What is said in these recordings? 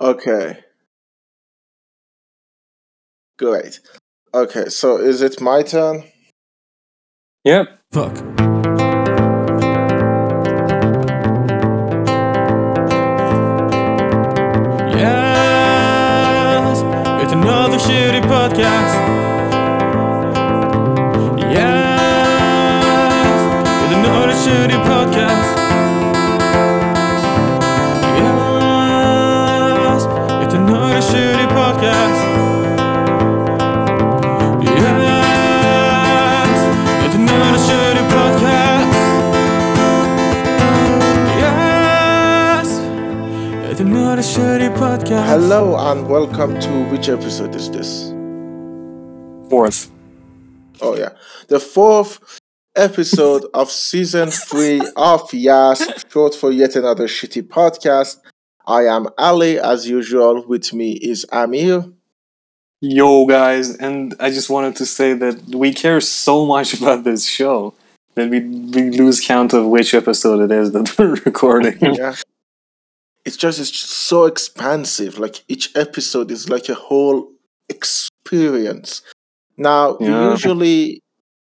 Okay. Great. Okay, so is it my turn? Yep. Fuck. Hello and welcome to which episode is this? Fourth. Oh yeah. The fourth episode of season three of Yas, short for yet another shitty podcast. I am Ali, as usual. With me is Amir. Yo, guys, and I just wanted to say that we care so much about this show that we, we lose count of which episode it is that we're recording. Yeah. It's just it's just so expansive. Like each episode is like a whole experience. Now we Yeah. usually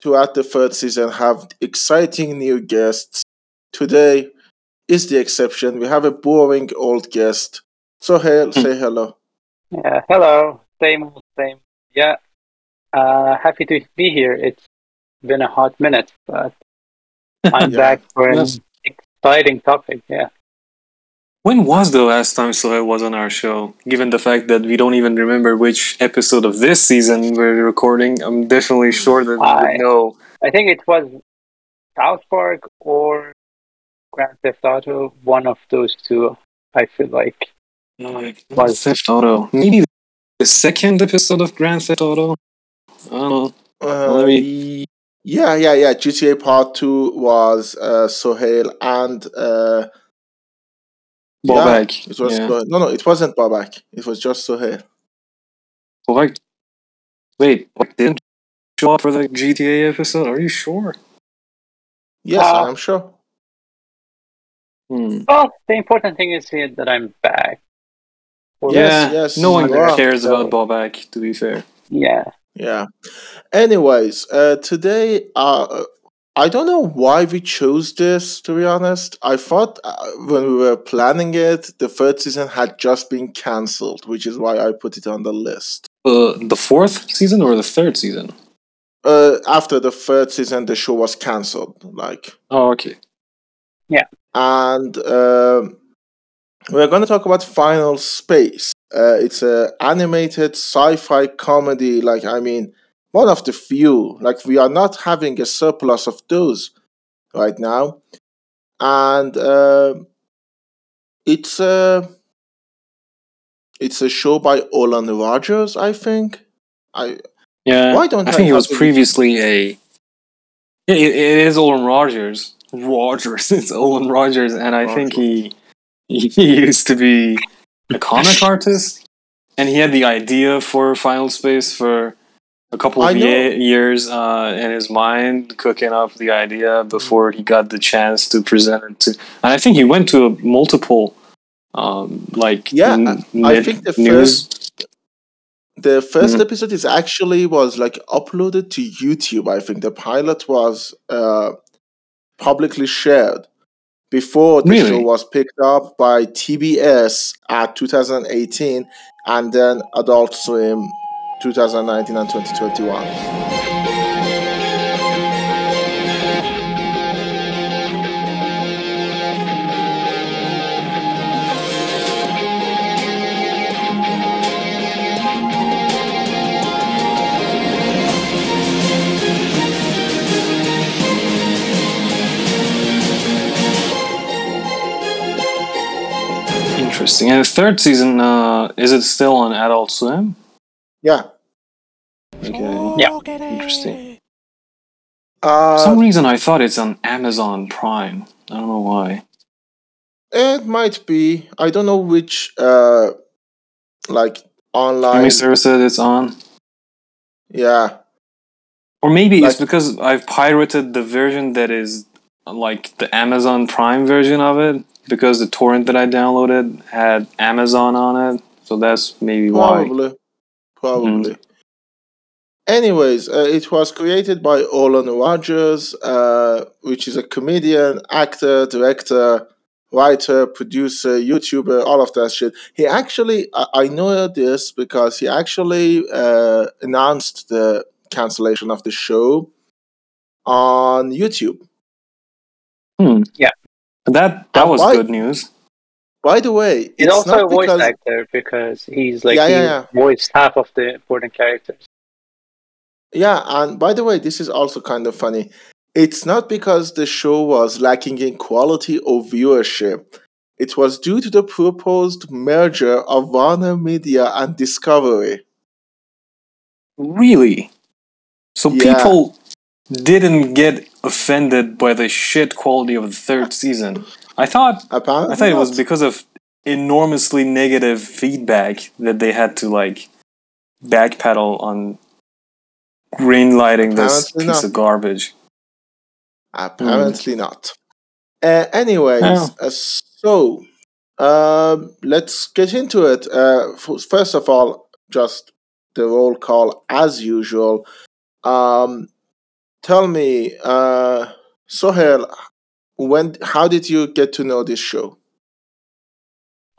throughout the third season have exciting new guests. Today is the exception. We have a boring old guest. So hey, say hello. Yeah, hello. Same, same. Yeah. Uh, happy to be here. It's been a hot minute, but I'm Yeah. back for an Yes. exciting topic. Yeah. When was the last time Sohail was on our show? Given the fact that we don't even remember which episode of this season we're recording, I'm definitely sure that I- know. I think it was South Park or Grand Theft Auto. One of those two. I feel like. Like, Was- Theft Auto. Maybe the second episode of Grand Theft Auto? I don't know. Uh, Let y- yeah, yeah, yeah. GTA Part Two was uh, Sohail and uh, yeah, Bobak. It was yeah. Sohail. no, no. It wasn't Babak. It was just Sohail. Bobak. Wait, Bobak didn't show up for the GTA episode? Are you sure? Yes, Uh, I'm sure. Hmm. Well, the important thing is here that I'm back. Or- Yes, yeah, yes, no one you are. cares So- about Bobak, to be fair. Yeah. Yeah. Anyways, uh, today, uh, I don't know why we chose this. To be honest, I thought uh, when we were planning it, the third season had just been cancelled, which is why I put it on the list. Uh, the fourth season or the third season? Uh, after the third season, the show was cancelled. Like, Oh, okay. Yeah. And um, we're going to talk about Final Space. Uh, it's an animated sci-fi comedy. Like, I mean, one of the few. Like, we are not having a surplus of those right now, and uh, it's a it's a show by Olan Rogers. I think. I Yeah, Why don't I I think he was previously a. Yeah, it, it is Olan Rogers. Rogers, it's Olan Rogers, and I think he he used to be a comic artist, and he had the idea for Final Space for a couple of ye- years uh, in his mind, cooking up the idea before he got the chance to present it to. And I think he went to a multiple, um, like Yeah, n- I think the news. The 1st Mhm. episode is actually was like uploaded to YouTube. I think the pilot was uh, publicly shared before the Really? show was picked up by TBS at 2018 and then Adult Swim 2019 and 2021. Interesting. And the third season, uh, is it still on Adult Swim? Yeah. Okay. Yeah. Interesting. For Uh, some reason, I thought it's on Amazon Prime. I don't know why. it might be. I don't know which uh, like online. Streaming services it's on. Yeah. Or maybe it's because I've pirated the version that is like the Amazon Prime version of it because the torrent that I downloaded had Amazon on it. So that's maybe why. Probably. Probably. Anyways, uh, it was created by Olan Rogers, uh, which is a comedian, actor, director, writer, producer, YouTuber, all of that shit. He actually, I, I know this because he actually uh, announced the cancellation of the show on YouTube. Yeah, that that was why- good news. By the way, He's it's also not a voice because actor because he's like Yeah, he yeah, yeah. voiced half of the important characters. Yeah, and by the way, this is also kind of funny. It's not because the show was lacking in quality or viewership. It was due to the proposed merger of Warner Media and Discovery. Really? So Yeah. people didn't get offended by the shit quality of the third season. I thought Apparently, I thought it was because of enormously negative feedback that they had to like backpedal on greenlighting this Apparently piece not. of garbage. Apparently not. Uh, anyways, Yeah. uh, so um, let's get into it. Uh, f- first of all, just the roll call as usual. Um, tell me, uh, Sohail, when? How did you get to know this show?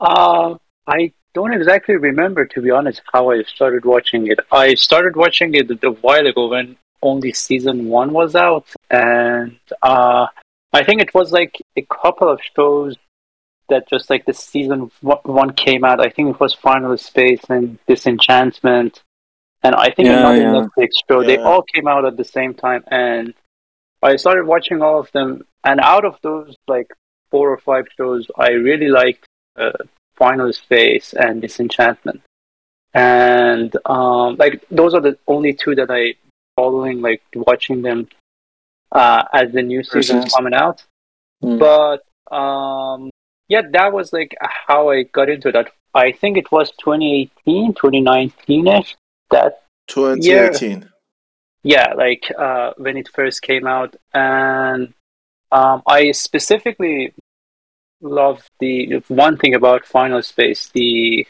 Uh, I don't exactly remember, to be honest, how I started watching it. I started watching it a while ago when only season one was out, and uh, I think it was like a couple of shows that just like the season one- came out. I think it was Final Space and Disenchantment, and I think Yeah, another yeah. Netflix show. They all came out at the same time, and I started watching all of them. And out of those like four or five shows, I really liked. Uh, Final Space and Disenchantment. And um, like those are the only two that I following, like watching them uh, as the new season Versus- coming out. Mm. But um, yeah, that was like how I got into that. I think it was 2018, 2019 ish. That 2018. yeah, like uh, when it first came out, and um, I specifically love the one thing about Final Space, the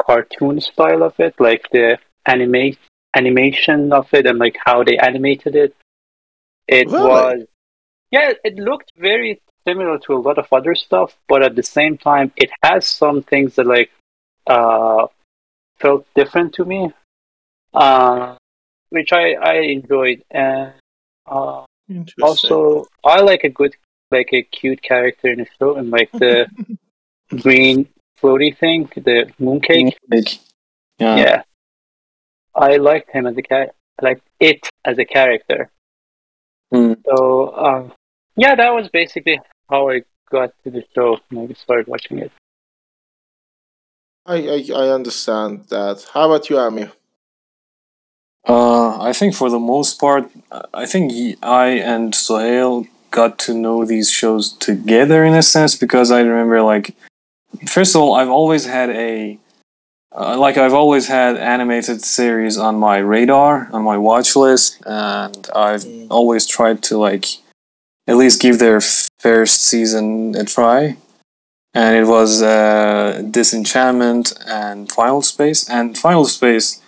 cartoon style of it, like the animate animation of it, and like how they animated it. It Really? was, yeah, it looked very similar to a lot of other stuff, but at the same time, it has some things that like uh, felt different to me. Uh, which I, I enjoyed. And uh, also, I like a good, like a cute character in the show, and like the green floaty thing, the mooncake. Like, yeah. Yeah, I liked him as a cat. I liked it as a character. Hmm. So, um, yeah, that was basically how I got to the show and I started watching it. I, I I understand that. How about you, Amir? Uh, I think for the most part, uh, I think I and Sohail got to know these shows together in a sense because I remember, like, first of all, I've always had a, uh, like, I've always had animated series on my radar, on my watch list, and I've Mm. always tried to, like, at least give their first season a try. And it was uh, Disenchantment and Final Space. And Final Space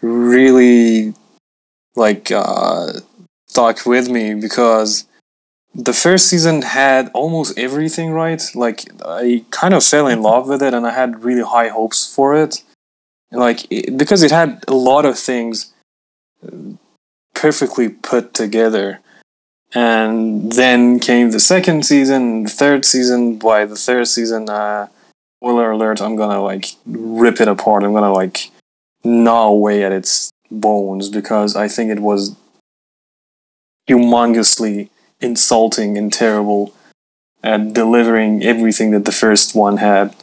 really like uh stuck with me because the first season had almost everything right. Like i kind of fell in love with it and i had really high hopes for it. Like it, because it had a lot of things uh, perfectly put together. And then came the second season the third season. By the third season uh spoiler alert i'm gonna like rip it apart. I'm gonna like gnaw away at its bones because I think it was humongously insulting and terrible at delivering everything that the first one had.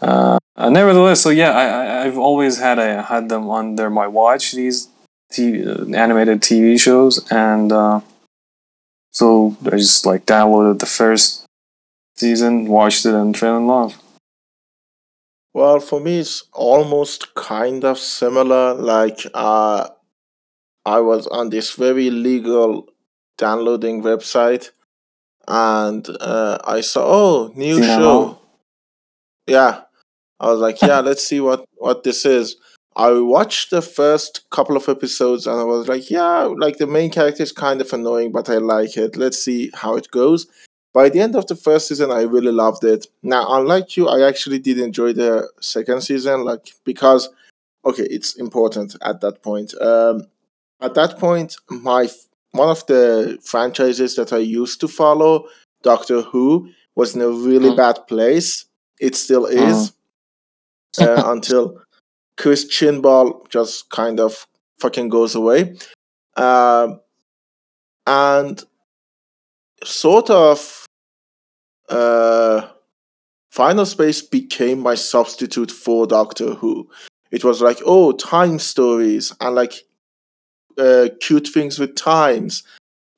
Uh, uh, nevertheless, so yeah, I, I I've always had a had them under my watch these TV, uh, animated TV shows, and uh, so I just like downloaded the first season, watched it, and fell in love. Well, for me, it's almost kind of similar. Like, uh, I was on this very legal downloading website, and uh, I saw oh new Yeah. show. Yeah, I was like, yeah, let's see what what this is. I watched the first couple of episodes and I was like, yeah, like the main character is kind of annoying, but I like it. Let's see how it goes. By the end of the first season, I really loved it. Now, unlike you, I actually did enjoy the second season, like because okay, it's important at that point. Um, at that point, my one of the franchises that I used to follow, Doctor Who, was in a really Mm. bad place. It still is uh, until Chris Chibnall just kind of fucking goes away. Um, and sort of uh, Final Space became my substitute for Doctor Who. It was like, oh, time stories and like uh, cute things with times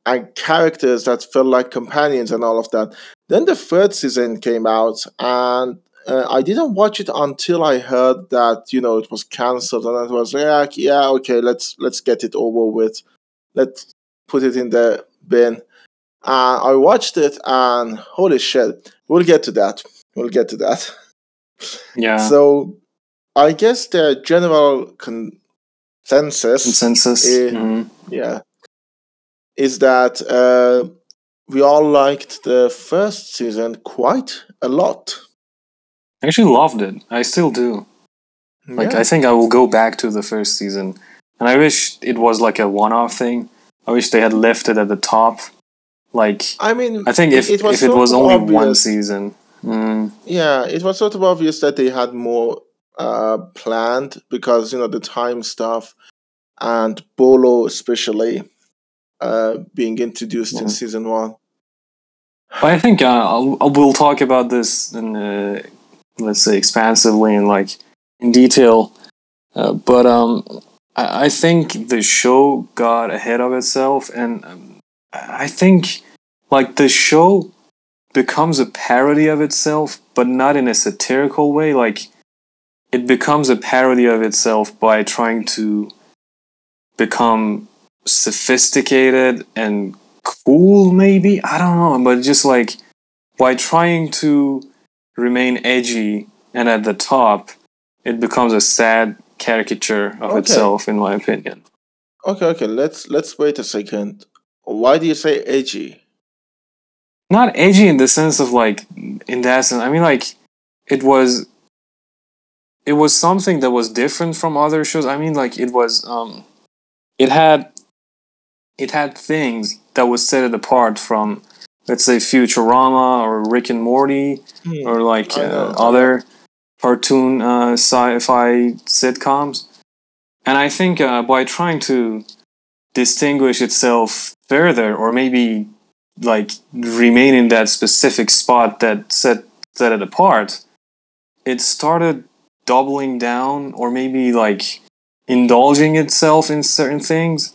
and characters that felt like companions and all of that. Then the third season came out, and uh, I didn't watch it until I heard that you know it was cancelled, and I was like, yeah, okay, let's let's get it over with. Let's put it in the bin. Uh, I watched it, and holy shit, we'll get to that. We'll get to that. Yeah. So, I guess the general consensus Consensus. Mhm. yeah, is that uh, we all liked the first season quite a lot. I actually loved it. I still do. Like yeah. I think I will go back to the first season, and I wish it was like a one-off thing. I wish they had left it at the top. Like I mean, I think if it was if it was only one season, mm, yeah, it was sort of obvious that they had more uh, planned because you know the time stuff and Bolo especially uh, being introduced in Mhm. season one. I think uh, will talk about this in uh, let's say expansively and like in detail. Uh, but um, I, I think the show got ahead of itself, and um, I think like the show becomes a parody of itself, but not in a satirical way. Like it becomes a parody of itself by trying to become sophisticated and cool, maybe. I don't know, but just like by trying to remain edgy and at the top, it becomes a sad caricature of Okay. itself, in my opinion. Okay, okay, let's let's wait a second. Why do you say edgy? Not edgy in the sense of like, in that sense. I mean, like, it was. It was something that was different from other shows. I mean, like it was. Um, it had. It had things that would set it apart from, let's say, Futurama or Rick and Morty Hmm. or like uh, other cartoon uh, sci-fi sitcoms. And I think uh, by trying to distinguish itself further, or maybe like remain in that specific spot that set set it apart, it started doubling down, or maybe like indulging itself in certain things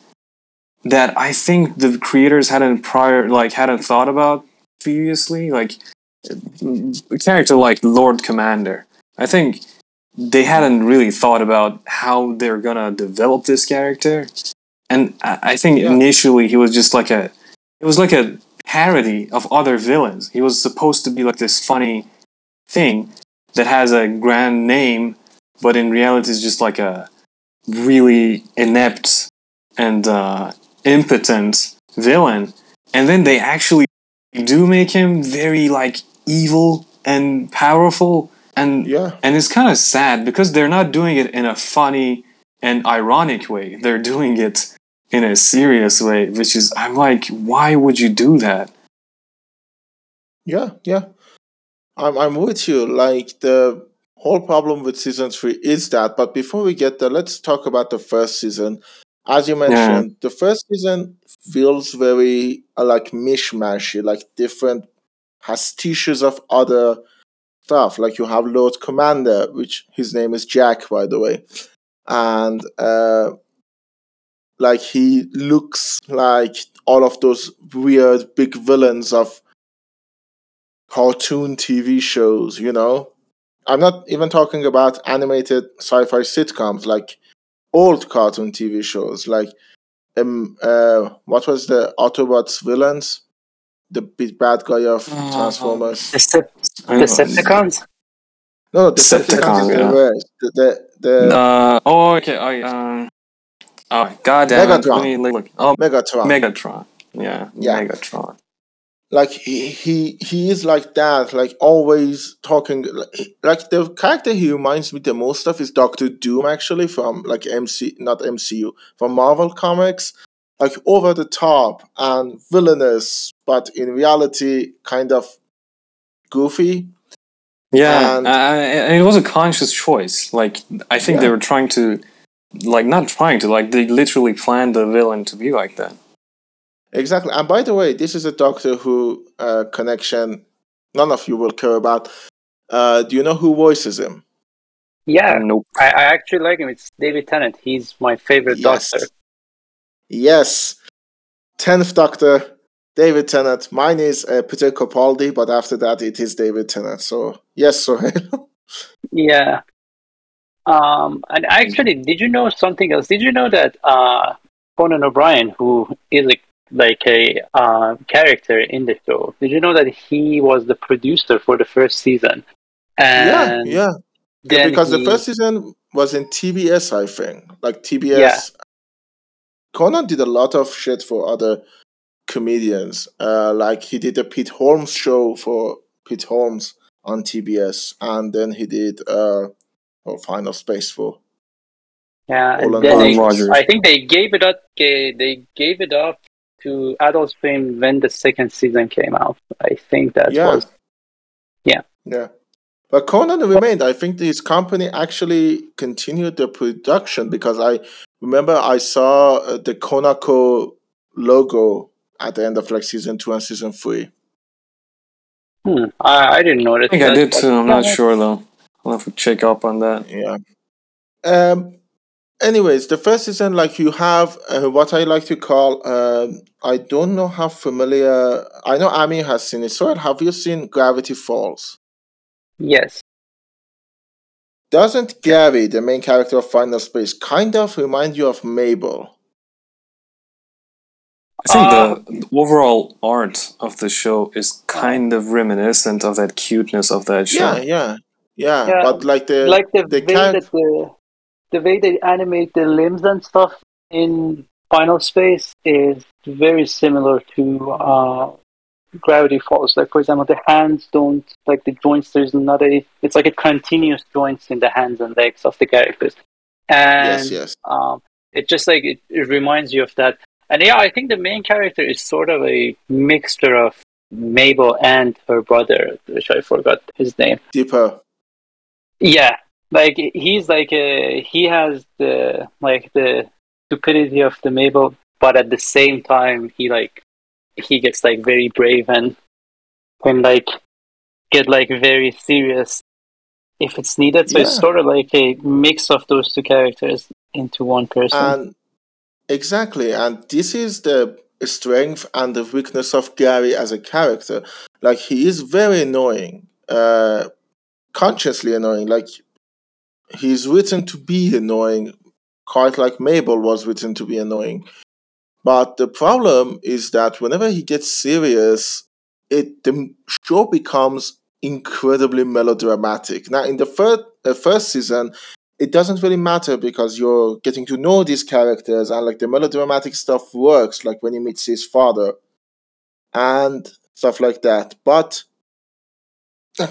that I think the creators hadn't prior like hadn't thought about previously, like a character like Lord Commander. I think they hadn't really thought about how they're gonna develop this character, and I, I think Yeah. initially he was just like a, it was like a parody of other villains. He was supposed to be like this funny thing that has a grand name, but in reality is just like a really inept and uh, impotent villain. And then they actually do make him very like evil and powerful and Yeah, and it's kind of sad because they're not doing it in a funny and ironic way. They're doing it in a serious way, which is I'm like, why would you do that? yeah, yeah. I'm I'm with you. Like the whole problem with season three is that. But before we get there, let's talk about the first season. As you mentioned, the first season feels very uh, like mishmashy, like different pastiches of other stuff. Like you have Lord Commander, which his name is Jack, by the way, and uh, like he looks like all of those weird big villains of cartoon TV shows, you know? I'm not even talking about animated sci fi sitcoms, like old cartoon TV shows, like um, uh, what was the Autobots villains? the big bad guy of Uh, Transformers. Decep- I. Decepticons? No, the Decepticons Decepticons, yeah. the. The the, the Uh, oh, okay. I um. Oh, goddamn. it. Megatron. Me look. Oh, Megatron. Megatron. Yeah, Yeah. Megatron. Like he, he he is like that like always talking like- like the character he reminds me the most of is dr doom actually from like mc not mcu from marvel comics like over the top and villainous but in reality kind of goofy Yeah, And- uh, and it was a conscious choice. Like, I think they were trying to, like, not trying to, like, they literally planned the villain to be like that. Exactly and by the way this is a doctor who uh, connection none of you will care about uh, do you know who voices him Yeah, Nope. I, I actually like him. It's David Tennant. He's my favorite Yes. doctor. Yes. Tenth Doctor, David Tennant. Mine is uh, Peter Capaldi, but after that it is David Tennant. So yes, Sohail. Yeah. Um, and actually, did you know something else? Did you know that uh, Conan O'Brien, who is a, like a uh, character in the show, did you know that he was the producer for the first season? yeah, And yeah. then because the first season was in TBS, I think. Like TBS. Yeah. Conan did a lot of shit for other comedians. Uh, like he did the Pete Holmes show for Pete Holmes on TBS, and then he did uh, oh, Final Space for Yeah, and then they, I think they gave it up. They they gave it up to Adult Swim when the second season came out. I think that Yeah. was Yeah. Yeah. But Conan remained. I think his company actually continued the production because I remember I saw uh, the Conaco logo at the end of like season two and season three. hmm, I, I didn't notice. I think I did too. I'm not sure, though. I'll have to check up on that. Yeah. Um. Anyways, the first season, like you have uh, what I like to call, um, I don't know how familiar. I know Ami has seen it. So have you seen Gravity Falls? Yes. Doesn't Gary, the main character of Final Space, kind of remind you of Mabel? I think Uh, the overall art of the show is kind of reminiscent of that cuteness of that show. Yeah, yeah, yeah, Yeah, But like the like the, the way charac- that the the way they animate the limbs and stuff in Final Space is very similar to uh, Gravity Falls. Like for example, the hands don't like the joints. There's not a. It's like a continuous joints in the hands and legs of the characters, and yes, yes, um, it just like it, it reminds you of that. And yeah, I think the main character is sort of a mixture of Mabel and her brother, which I forgot his name. Dipper. Yeah, like he's like a, he has the like the stupidity of the Mabel, but at the same time he like he gets like very brave and can like get like very serious if it's needed. So it's sort of like a mix of those two characters into one person. And exactly, and this is the strength and the weakness of Gary as a character. Like he is very annoying, uh, consciously annoying. Like he's written to be annoying, quite like Mabel was written to be annoying. But the problem is that whenever he gets serious, it the show becomes incredibly melodramatic. Now, in the first uh, first season, it doesn't really matter because you're getting to know these characters and like the melodramatic stuff works, like when he meets his father and stuff like that. But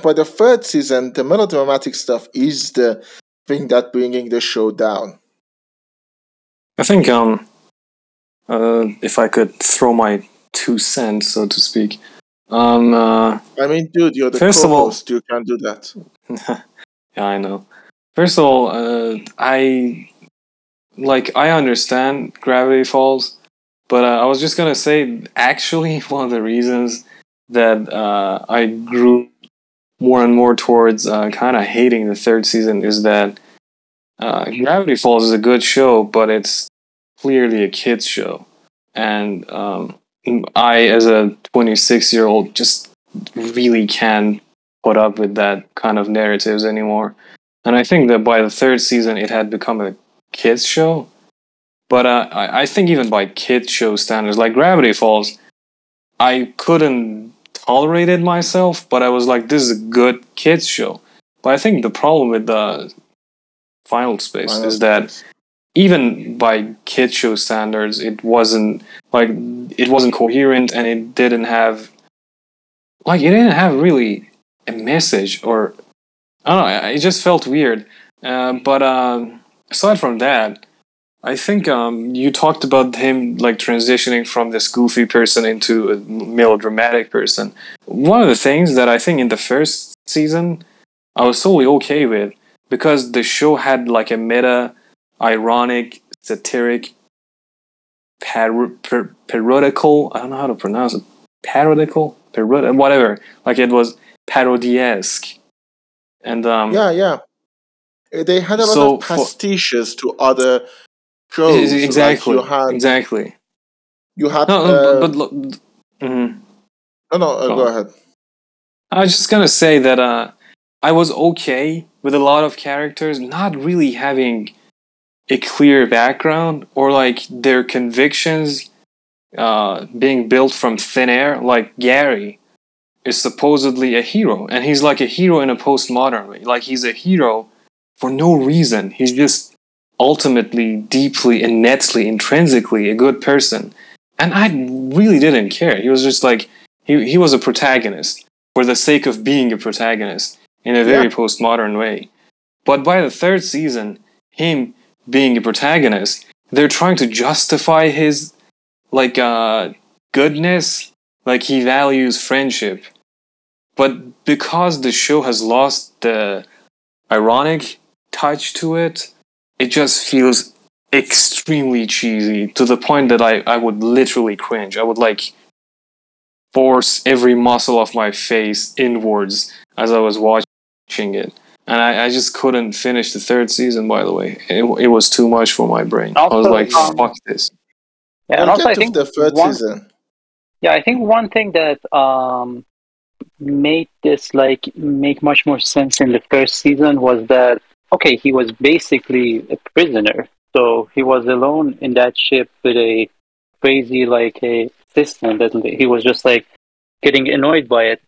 by the third season, the melodramatic stuff is the thing that bringing the show down. I think um, uh, if I could throw my two cents, so to speak, um, uh, I mean, dude, you're the First of all- co-host. You can't do that. yeah, I know. First of all, uh, I like I understand Gravity Falls, but uh, I was just gonna say actually one of the reasons that uh, I grew more and more towards uh, kind of hating the third season is that uh, Gravity Falls is a good show, but it's clearly a kids show, and um, I, as a 26 year old, just really can't put up with that kind of narratives anymore. And I think that by the third season, it had become a kids show. But uh, I, I think even by kids show standards, like Gravity Falls, I couldn't tolerate it myself, but I was like, this is a good kids show. But I think the problem with the Final Space Final is that even by kid show standards, it wasn't like it wasn't coherent and it didn't have like it didn't have really a message or I don't know. It just felt weird. Uh, but um, aside from that, I think um, you talked about him like transitioning from this goofy person into a melodramatic person. One of the things that I think in the first season I was totally okay with because the show had like a meta, ironic, satiric, par- par- parodical. I don't know how to pronounce it. Parodical, parod- whatever. Like it was parody-esque, and um, yeah, yeah. They had a lot So of for- pastiches to other shows. like exactly, you had, exactly. you had. No, uh, but, but look, mhm. no, no. Uh, Go go ahead. I was just gonna say that uh, I was okay with a lot of characters not really having a clear background or like their convictions uh, being built from thin air. Like Gary is supposedly a hero, and he's like a hero in a postmodern way. Like he's a hero for no reason. He's just ultimately, deeply, innately, intrinsically a good person. And I really didn't care. He was just like he he was a protagonist for the sake of being a protagonist in a very Yeah. postmodern way. But by the third season, him being a protagonist, they're trying to justify his like uh goodness, like he values friendship. But because the show has lost the ironic touch to it, it just feels extremely cheesy to the point that I, I would literally cringe. I would like force every muscle of my face inwards as I was watching it. And I, I just couldn't finish the third season, by the way. It, it was too much for my brain. I was like, um, fuck this. Yeah, and also I think the third one, season. Yeah, I think one thing that um, made this like make much more sense in the first season was that okay, he was basically a prisoner, so he was alone in that ship with a crazy like a assistant that he was just like getting annoyed by it.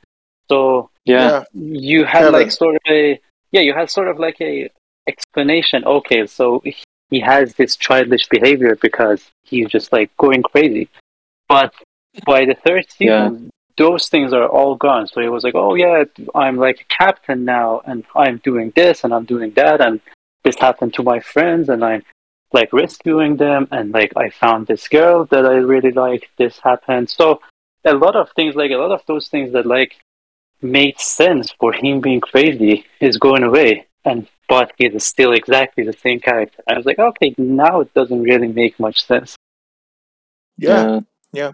So Yeah. you had Kevin. like sort of a yeah, you had sort of like a explanation. Okay, so he has this childish behavior because he's just like going crazy. But by the third season, those things are all gone. So he was like, "Oh yeah, I'm like a captain now, and I'm doing this and I'm doing that, and this happened to my friends, and I'm like rescuing them, and like I found this girl that I really like. This happened." So a lot of things, like a lot of those things that like made sense for him being crazy, is going away, and but he is still exactly the same character. I was like, okay, now it doesn't really make much sense. Yeah. Yeah.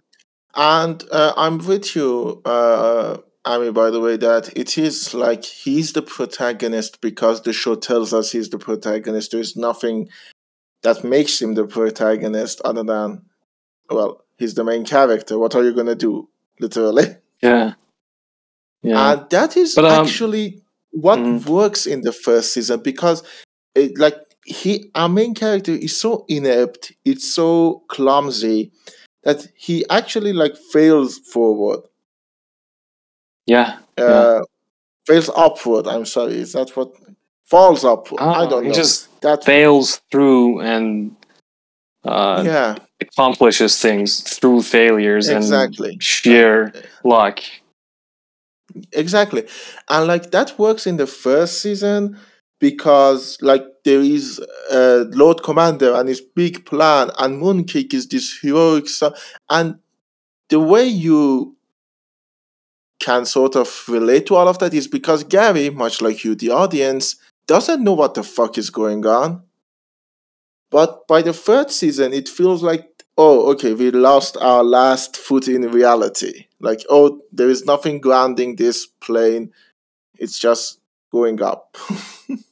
And uh, I'm with you, uh, Amy, by the way, that it is like he's the protagonist because the show tells us he's the protagonist. There's nothing that makes him the protagonist other than, well, he's the main character. What are you going to do? Literally. Yeah. Yeah. And that is But, um, actually what Mhm. works in the first season because, it, like, he, our main character is so inept, it's so clumsy that he actually like fails forward. yeah. uh, fails upward. I'm sorry, is that what falls upward? I Ah, don't he know. just that fails through and uh, yeah, accomplishes things through failures Exactly. and sheer luck. exactly, and like that works in the first season because like there is uh, Lord Commander and his big plan, and Mooncake is this heroic stuff, and the way you can sort of relate to all of that is because Gary, much like you, the audience, doesn't know what the fuck is going on. But by the third season, it feels like, oh, okay, we lost our last foot in reality. Like, oh, there is nothing grounding this plane. It's just going up.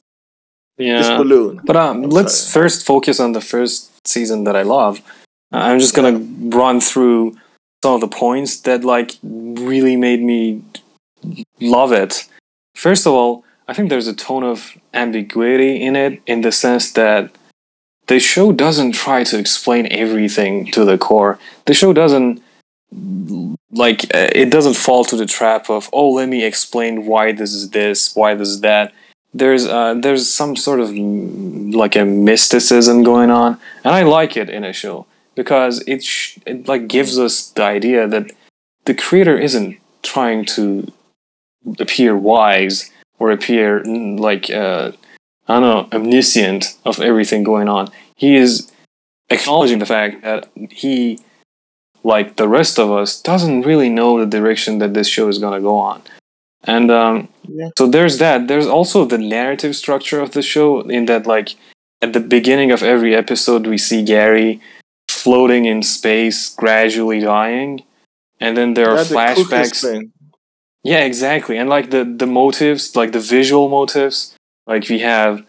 this Yeah. balloon. But um, let's sorry. first focus on the first season that I love. Uh, I'm just gonna run through some of the points that like really made me love it. First of all, I think there's a tone of ambiguity in it, in the sense that the show doesn't try to explain everything to the core. The show doesn't like uh, it doesn't fall to the trap of oh let me explain why this is this why this is that there's uh there's some sort of like a mysticism going on and i like it in a show because it, sh- it like gives us the idea that the creator isn't trying to appear wise or appear mm, like uh i don't know omniscient of everything going on. He is acknowledging the fact that he like the rest of us doesn't really know the direction that this show is to go on and um, Yeah. so there's that. There's also the narrative structure of the show in that like at the beginning of every episode we see gary floating in space gradually dying. And then there are flashbacks. yeah, exactly. And like the the motives, like the visual motives, like we have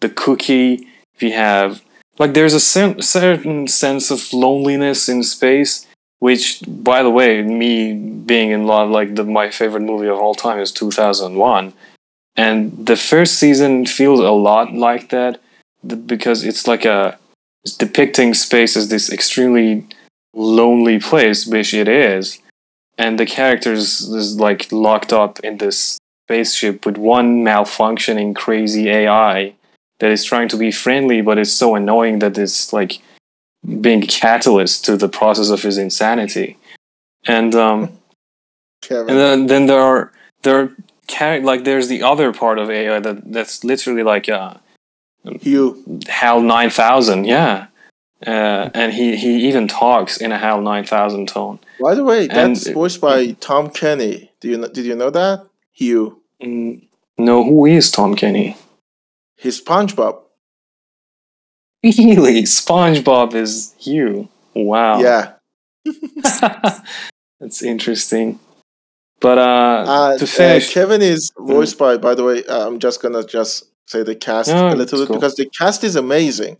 the cookie, we have like there's a cer- certain sense of loneliness in space, which, by the way, me being in love, like the my favorite movie of all time is 2001, and the first season feels a lot like that because it's like a it's depicting space as this extremely lonely place, which it is. And the characters is like locked up in this spaceship with one malfunctioning crazy AI that is trying to be friendly, but it's so annoying that it's like being a catalyst to the process of his insanity. And um, Kevin. and then, then there are there are char- like there's the other part of AI that that's literally like uh, HUE. HAL nine thousand, yeah. Uh, and he, he even talks in a HAL nine thousand tone. By the way, And- that's voiced by Tom Kenny. Do you kn- did you know that? HUE. Mm, no, who is Tom Kenny? He's SpongeBob. Really, SpongeBob is you. Wow. Yeah. That's interesting. But uh, Uh, to uh, Kevin is voiced by. By the way, uh, I'm just gonna just say the cast No, a little bit cool. because the cast is amazing.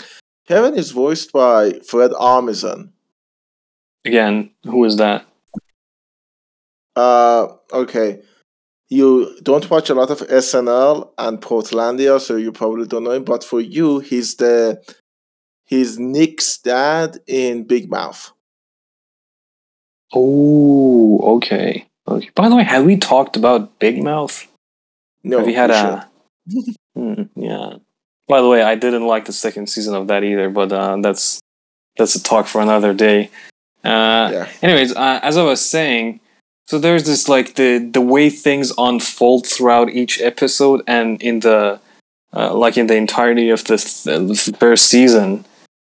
Kevin is voiced by Fred Armisen. again, who is that? Uh, okay. You don't watch a lot of SNL and Portlandia, so you probably don't know him. But for you, he's the he's Nick's dad in Big Mouth. Oh, okay. Okay. By the way, have we talked about Big Mouth? No, have you had we a? Hmm, yeah. By the way, I didn't like the second season of that either, but uh, that's that's a talk for another day. Uh, yeah. anyways uh, as i was saying so there's this like the the way things unfold throughout each episode and in the uh, like in the entirety of the th- first season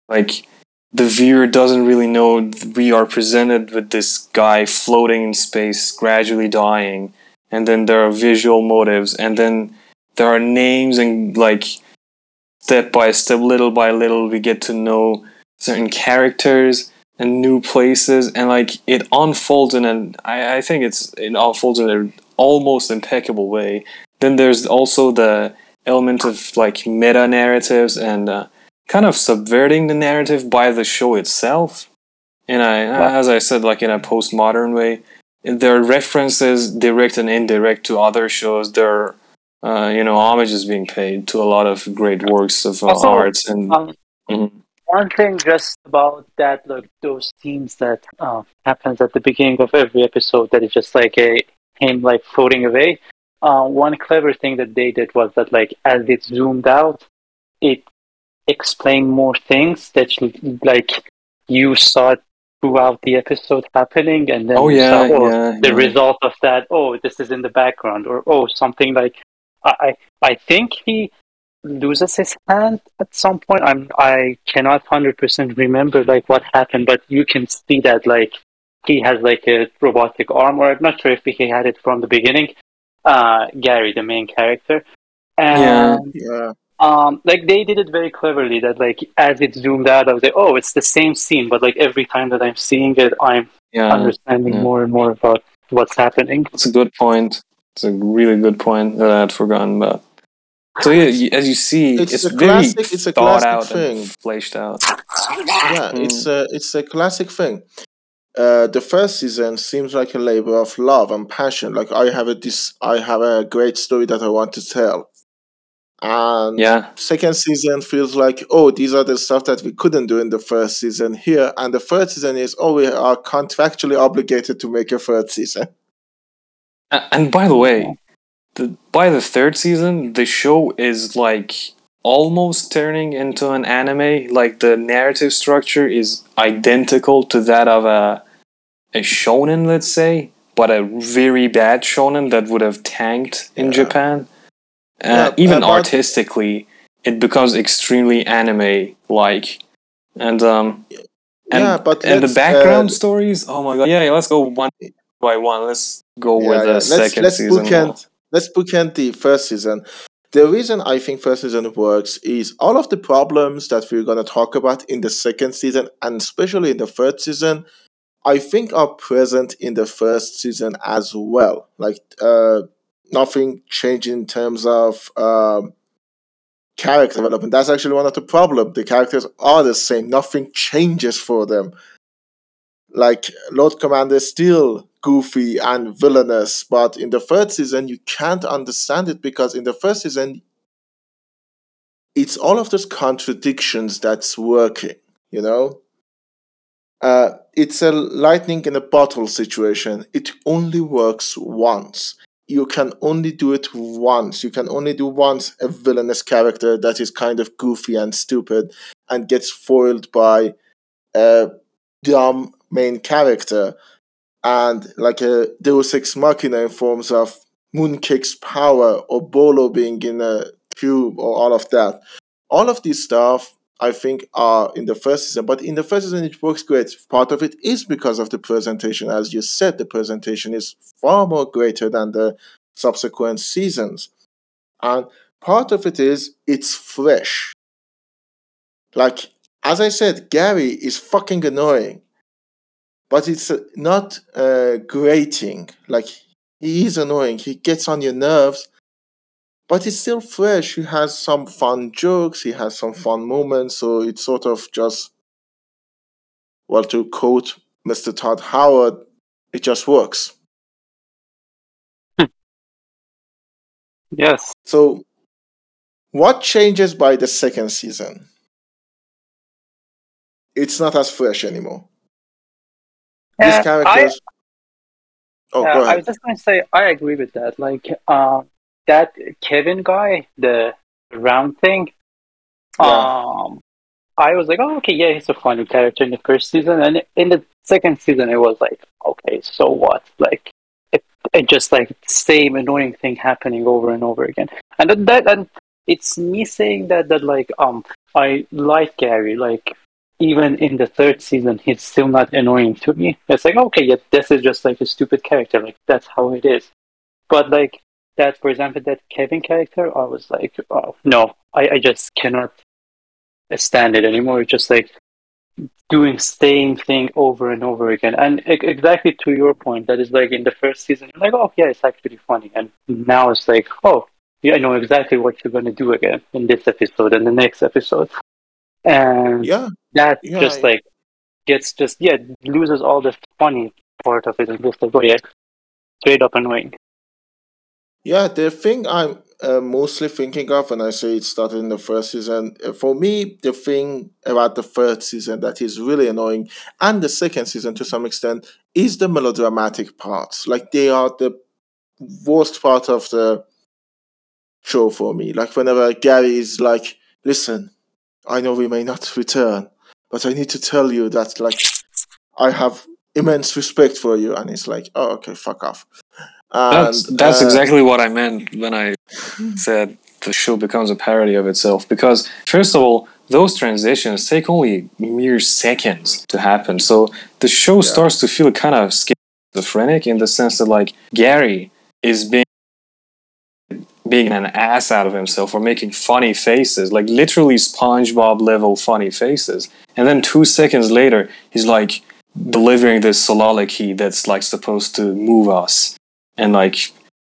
like the viewer doesn't really know we are presented with this guy floating in space gradually dying and then there are visual motives and then there are names and like step by step little by little we get to know certain characters and new places and like it unfolds in an I, I think it's it unfolds in an almost impeccable way. Then there's also the element of like meta narratives and uh, kind of subverting the narrative by the show itself and I, as i said like in a postmodern way there are references direct and indirect to other shows there are uh, you know homages being paid to a lot of great works of uh, Also, arts and Um, Mhm. One thing just about that, like those scenes that uh, happens at the beginning of every episode, that is just like a him like floating away. Uh, one clever thing that they did was that, like, as it zoomed out, it explained more things that you, like you saw throughout the episode happening, and then oh yeah, saw, oh, yeah, the yeah. result of that. Oh, this is in the background, or oh, something like. I I I think he loses his hand at some point. I'm I cannot hundred percent remember like what happened, but you can see that like he has like a robotic arm, or I'm not sure if he had it from the beginning. Uh, Gary, the main character, and Yeah. Um, like they did it very cleverly. That like as it zoomed out, I was like, oh, it's the same scene, but like every time that I'm seeing it, I'm yeah. understanding yeah. more and more about what's happening. it's a good point. It's a really good point that I had forgotten about. So yeah, as you see, It's it's, a very classic- it's a thought classic out thing. and fleshed out. yeah, Mm. it's a it's a classic thing. Uh, the first season seems like a labor of love and passion. Like I have a this, I have a great story that I want to tell. And Yeah. second season feels like, oh, these are the stuff that we couldn't do in the first season here. And the third season is, oh, we are contractually obligated to make a third season. And by the way, the, by the third season, the show is like almost turning into an anime. Like the narrative structure is identical to that of a a shonen, let's say, but a very bad shonen that would have tanked in Yeah. Japan. Uh, Yeah, even but- artistically, it becomes extremely anime like, and um, and, yeah, but and the background uh, stories. Oh my god! Yeah, yeah, let's go one by one. Let's go with the Let's, 2nd let's season. bookend. Let's bookend the first season. The reason I think first season works is all of the problems that we're going to talk about in the second season, and especially in the third season, I think are present in the first season as well. Like uh, nothing changed in terms of um, character development. That's actually one of the problems. The characters are the same. Nothing changes for them. Like Lord Commander is still goofy and villainous, but in the third season you can't understand it because in the first season it's all of those contradictions that's working, you know? Uh, it's a lightning in a bottle situation. It only works once. You can only do it once. You can only do once a villainous character that is kind of goofy and stupid and gets foiled by a dumb main character and like a Deus Ex Machina in forms of Mooncake's power or Bolo being in a cube or all of that. All of this stuff I think are in the first season, but in the first season it works great. Part of it is because of the presentation. As you said, the presentation is far more greater than the subsequent seasons. And part of it is it's fresh. Like as I said, Gary is fucking annoying but it's uh, not uh, grating. Like he is annoying. He gets on your nerves, but he's still fresh. He has some fun jokes. He has some fun moments. So it's sort of just, well, to quote Mr. Todd Howard, it just works. Yes. So, what changes by the second season? It's not as fresh anymore. These Uh, I, characters. oh, uh, I was just going to say, I agree with that. Like, uh, that Kevin guy, the round thing, Yeah. um, I was like, oh, okay, yeah, he's a funny character in the first season. And in the second season, it was like, okay, so what? Like, it, it just like same annoying thing happening over and over again. And that, that and it's me saying that, that like, um, I like Gary, like, even in the third season, he's still not annoying to me. It's like, okay, yeah, this is just like a stupid character. Like, that's how it is. But, like, that, for example, that Kevin character, I was like, oh, no, I, I just cannot stand it anymore. It's just like doing same thing over and over again. And exactly to your point, that is like in the first season, you're like, oh, yeah, it's actually funny. And now it's like, oh, yeah, I know exactly what you're going to do again in this episode and the next episode. And Yeah, that Yeah, just like gets just yeah loses all the funny part of it and just like oh yeah straight up annoying Yeah, the thing I'm uh, mostly thinking of when I say it started in the first season, uh, for me, the thing about the third season that is really annoying, and the second season to some extent, is the melodramatic parts. Like, they are the worst part of the show for me. Like, whenever Gary is like, listen, I know we may not return, but I need to tell you that, like, I have immense respect for you. And it's like, oh, okay, fuck off. And, That's that's uh, exactly what I meant when I said the show becomes a parody of itself. Because first of all, those transitions take only mere seconds to happen. So the show Yeah. starts to feel kind of schizophrenic in the sense that like Gary is being being an ass out of himself or making funny faces, like literally SpongeBob level funny faces. And then two seconds later, he's like delivering this soliloquy that's like supposed to move us and like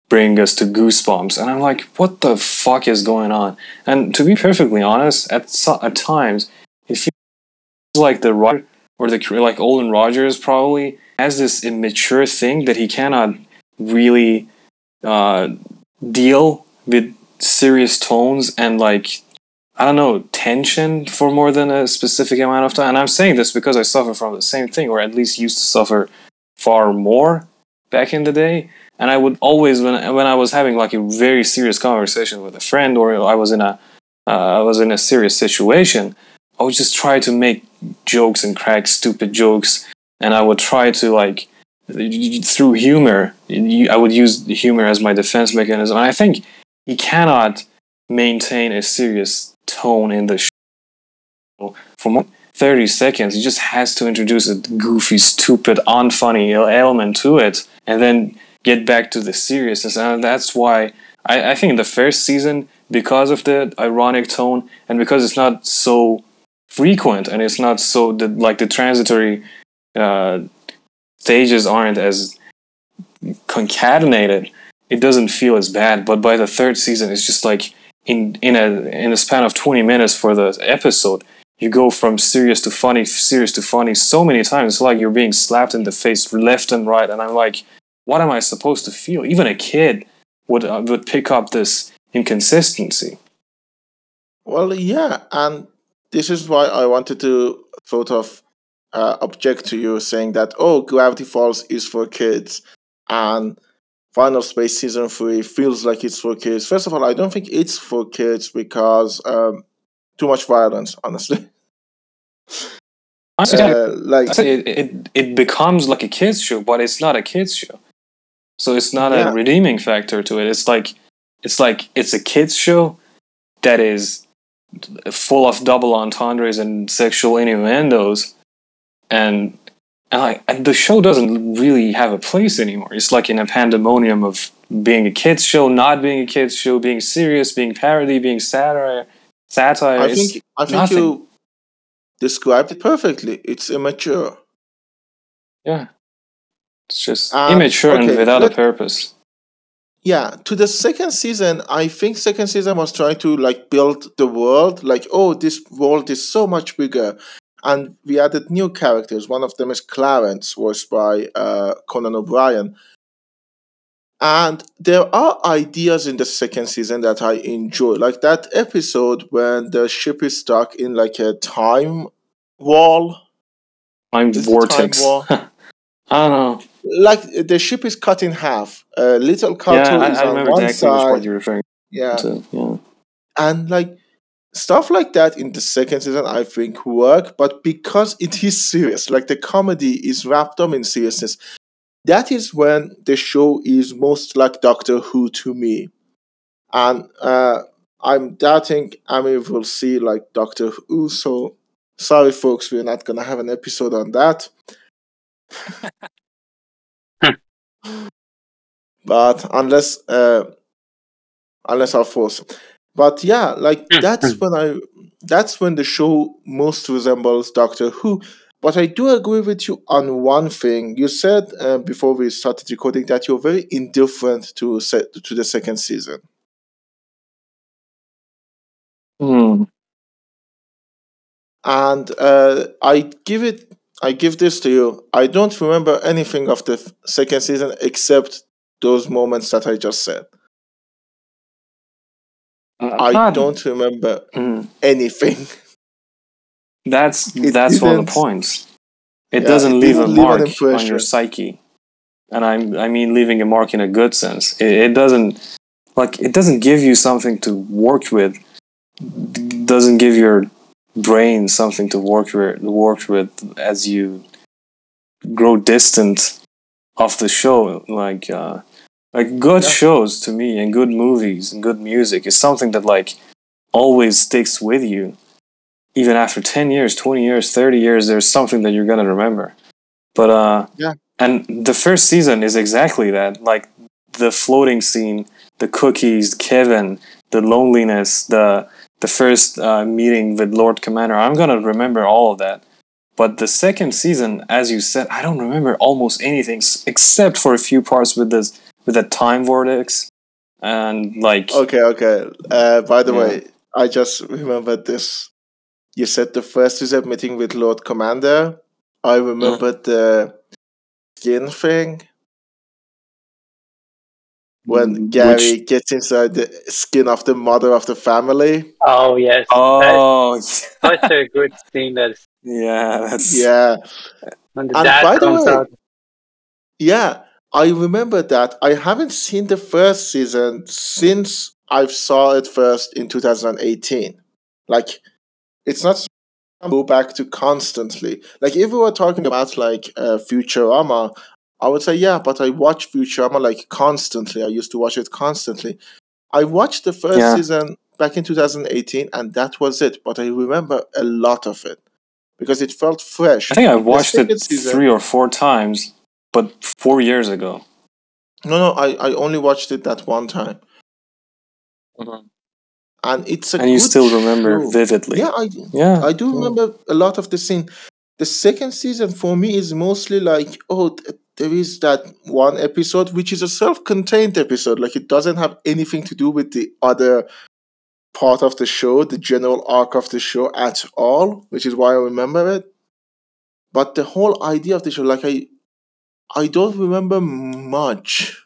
bring us to goosebumps. And I'm like, what the fuck is going on? And to be perfectly honest, at so- at times it feels like the writer or the like Olan Rogers probably has this immature thing that he cannot really uh, deal with serious tones and like I don't know tension for more than a specific amount of time. And I'm saying this because I suffer from the same thing, or at least used to suffer far more back in the day. And I would always when when I was having like a very serious conversation with a friend, or I was in a uh, I was in a serious situation, I would just try to make jokes and crack stupid jokes, and I would try to like through humor. I would use humor as my defense mechanism. And I think he cannot maintain a serious tone in the show for 30 seconds. He just has to introduce a goofy, stupid, unfunny element to it, and then get back to the seriousness. And that's why I, I think the first season, because of the ironic tone and because it's not so frequent and it's not so the, like the transitory uh, stages aren't as concatenated, it doesn't feel as bad. But by the third season, it's just like in in a in a span of twenty minutes for the episode, you go from serious to funny, serious to funny so many times. It's like you're being slapped in the face left and right, and I'm like, what am I supposed to feel? Even a kid would uh, would pick up this inconsistency. Well, yeah, and this is why I wanted to sort of uh, object to you saying that oh gravity falls is for kids and final space season 3 feels like it's for kids first of all i don't think it's for kids because um, too much violence honestly uh, like it, it, it becomes like a kids show but it's not a kids show so it's not yeah. a redeeming factor to it it's like it's like it's a kids show that is full of double entendres and sexual innuendos and and like and the show doesn't really have a place anymore. It's like in a pandemonium of being a kids show, not being a kids show, being serious, being parody, being satire. Satire. I think I think nothing. you described it perfectly. It's immature. Yeah, it's just uh, immature okay, and without let, a purpose. Yeah, to the second season, I think second season was trying to like build the world. Like, oh, this world is so much bigger and we added new characters. One of them is Clarence, voiced by uh, Conan O'Brien. And there are ideas in the second season that I enjoy, like that episode when the ship is stuck in like a time wall. Time vortex. Time wall. I don't know. Like the ship is cut in half. A little Cato yeah, is I, I on one side. What you're referring yeah. To. yeah. And like stuff like that in the second season i think work but because it is serious like the comedy is wrapped up in seriousness that is when the show is most like doctor who to me and uh, i'm doubting Amir will see like doctor who so sorry folks we're not gonna have an episode on that but unless uh, unless i force but yeah, like hmm, that's hmm. when I that's when the show most resembles Doctor Who. But I do agree with you on one thing. You said uh, before we started recording that you're very indifferent to set to the second season. Hmm. And uh, I give it. I give this to you. I don't remember anything of the second season except those moments that I just said. I not, don't remember mm. anything. That's it that's one of the points. It yeah, doesn't it leave a mark on your psyche, and I I mean leaving a mark in a good sense. It, it doesn't like it doesn't give you something to work with. It doesn't give your brain something to work with work with as you grow distant of the show. Like uh, like good yeah. shows to me and good movies and good music is something that like always sticks with you. Even after 10 years, 20 years, 30 years, there's something that you're going to remember. But uh yeah. And the first season is exactly that. Like the floating scene, the cookies, Kevin, the loneliness, the the first uh, meeting with Lord Commander. I'm gonna remember all of that. But the second season, as you said, I don't remember almost anything except for a few parts with this with a time vortex and like okay okay uh, by the yeah. way i just remembered this you said the first is a meeting with lord commander i remembered the skin thing when Mm, Gary gets inside the skin of the mother of the family. Oh yes, Oh, That's such a good scene. That yeah, that's Yeah, when the And dad by the way- out. yeah, I remember that. I haven't seen the first season since I saw it first in 2018. Like, it's not something I go back to constantly. Like, if we were talking about like uh, Futurama, I would say yeah, but I watch Futurama like constantly. I used to watch it constantly. I watched the first Yeah. season back in 2018, and that was it. But I remember a lot of it because it felt fresh. I think I watched it season- three or four times, but four years ago. No, no, I, I only watched it that one time, mm-hmm. and it's a And you still remember show. vividly. Yeah, I yeah. I do yeah. remember a lot of the scene. The second season for me is mostly like, oh, there is that one episode which is a self-contained episode. Like it doesn't have anything to do with the other part of the show, the general arc of the show at all, which is why I remember it. But the whole idea of the show, like I, I don't remember much.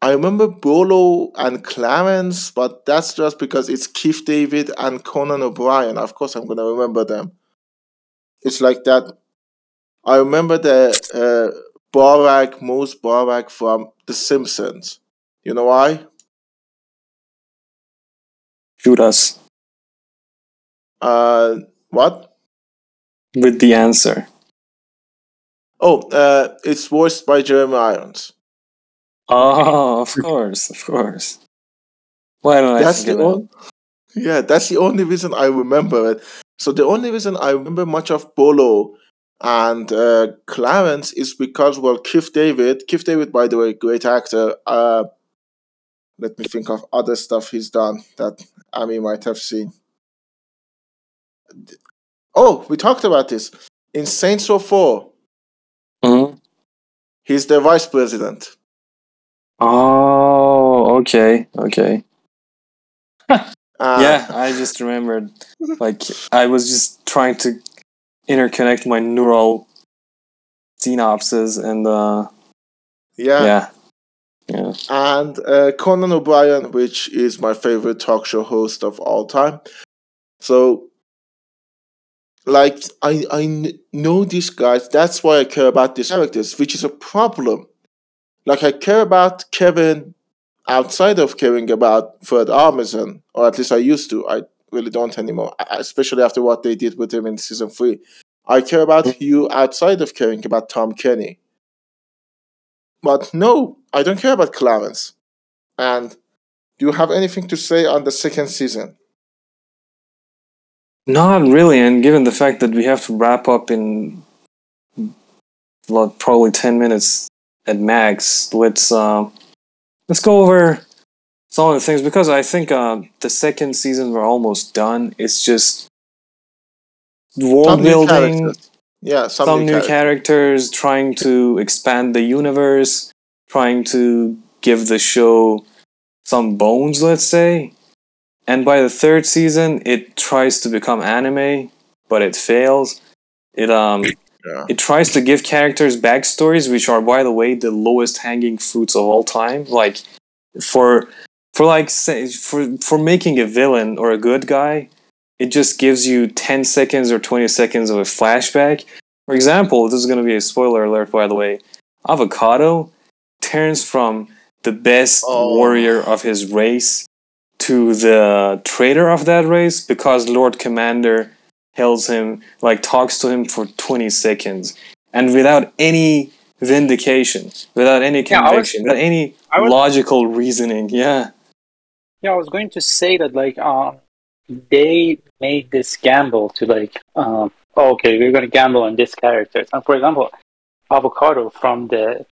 I remember Bolo and Clarence, but that's just because it's Keith David and Conan O'Brien. Of course, I'm gonna remember them. It's like that. I remember the uh, bar rag, Mose Borak from The Simpsons. You know why? Shoot us Uh, what? with the answer. Oh, uh, it's voiced by Jeremy Irons. Oh, of course, of course. Why don't I That's the forget that? only. Yeah, that's the only reason I remember it. So the only reason I remember much of Bolo and uh, Clarence is because well, Keith David. Keith David, by the way, great actor. Uh, let me think of other stuff he's done that Amy might have seen. Oh, we talked about this in Saints Row Four. Mhm. He's the vice president. Oh, okay, okay. Uh, yeah, I just remembered. Like, I was just trying to interconnect my neural synapses, and uh, yeah, yeah, yeah. and uh, Conan O'Brien, which is my favorite talk show host of all time. So, like, I I know these guys. That's why I care about these characters, which is a problem. Like, I care about Kevin outside of caring about Fred Armisen, or at least I used to. I really don't anymore, especially after what they did with him in season three. I care about HUE outside of caring about Tom Kenny. But no, I don't care about Clarence. And do you have anything to say on the second season? Not really, and given the fact that we have to wrap up in well, probably ten minutes at max, let's uh, let's go over some of the things because I think uh, the second season we're almost done. It's just world building. Yeah, some, some, new, new characters. characters, trying to expand the universe, trying to give the show some bones, let's say. And by the third season, it tries to become anime, but it fails. It um Yeah. it tries to give characters backstories, which are, by the way, the lowest hanging fruits of all time. Like for for like say for for making a villain or a good guy, it just gives you ten seconds or twenty seconds of a flashback. For example, this is going to be a spoiler alert, by the way. Avocado turns from the best Oh. warrior of his race to the traitor of that race because Lord Commander tells him, like, talks to him for 20 seconds. And without any vindication, without any Yeah, was- conviction, without any I was- logical reasoning. Yeah. Yeah, I was going to say that like um they made this gamble to like oh, okay we're gonna gamble on this character. And for example, Avocado from the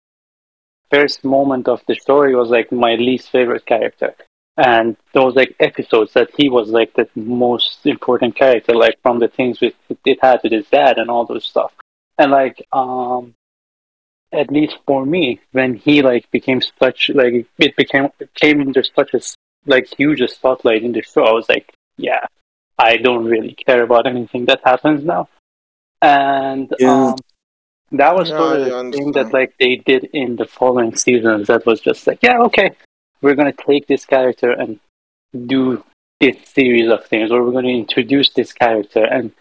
first moment of the story was like my least favorite character. And those like episodes that he was like the most important character, like from the things with it had with his dad and all those stuff. And like um at least for me, when he like became such like it became came into such a like huge spotlight in the show, I was like, yeah, I don't really care about anything that happens now. And Yeah. um, That was Yeah, sort of the thing that like they did in the following seasons. That was just like, yeah, okay, we're gonna take this character and do this series of things, or we're gonna introduce this character, and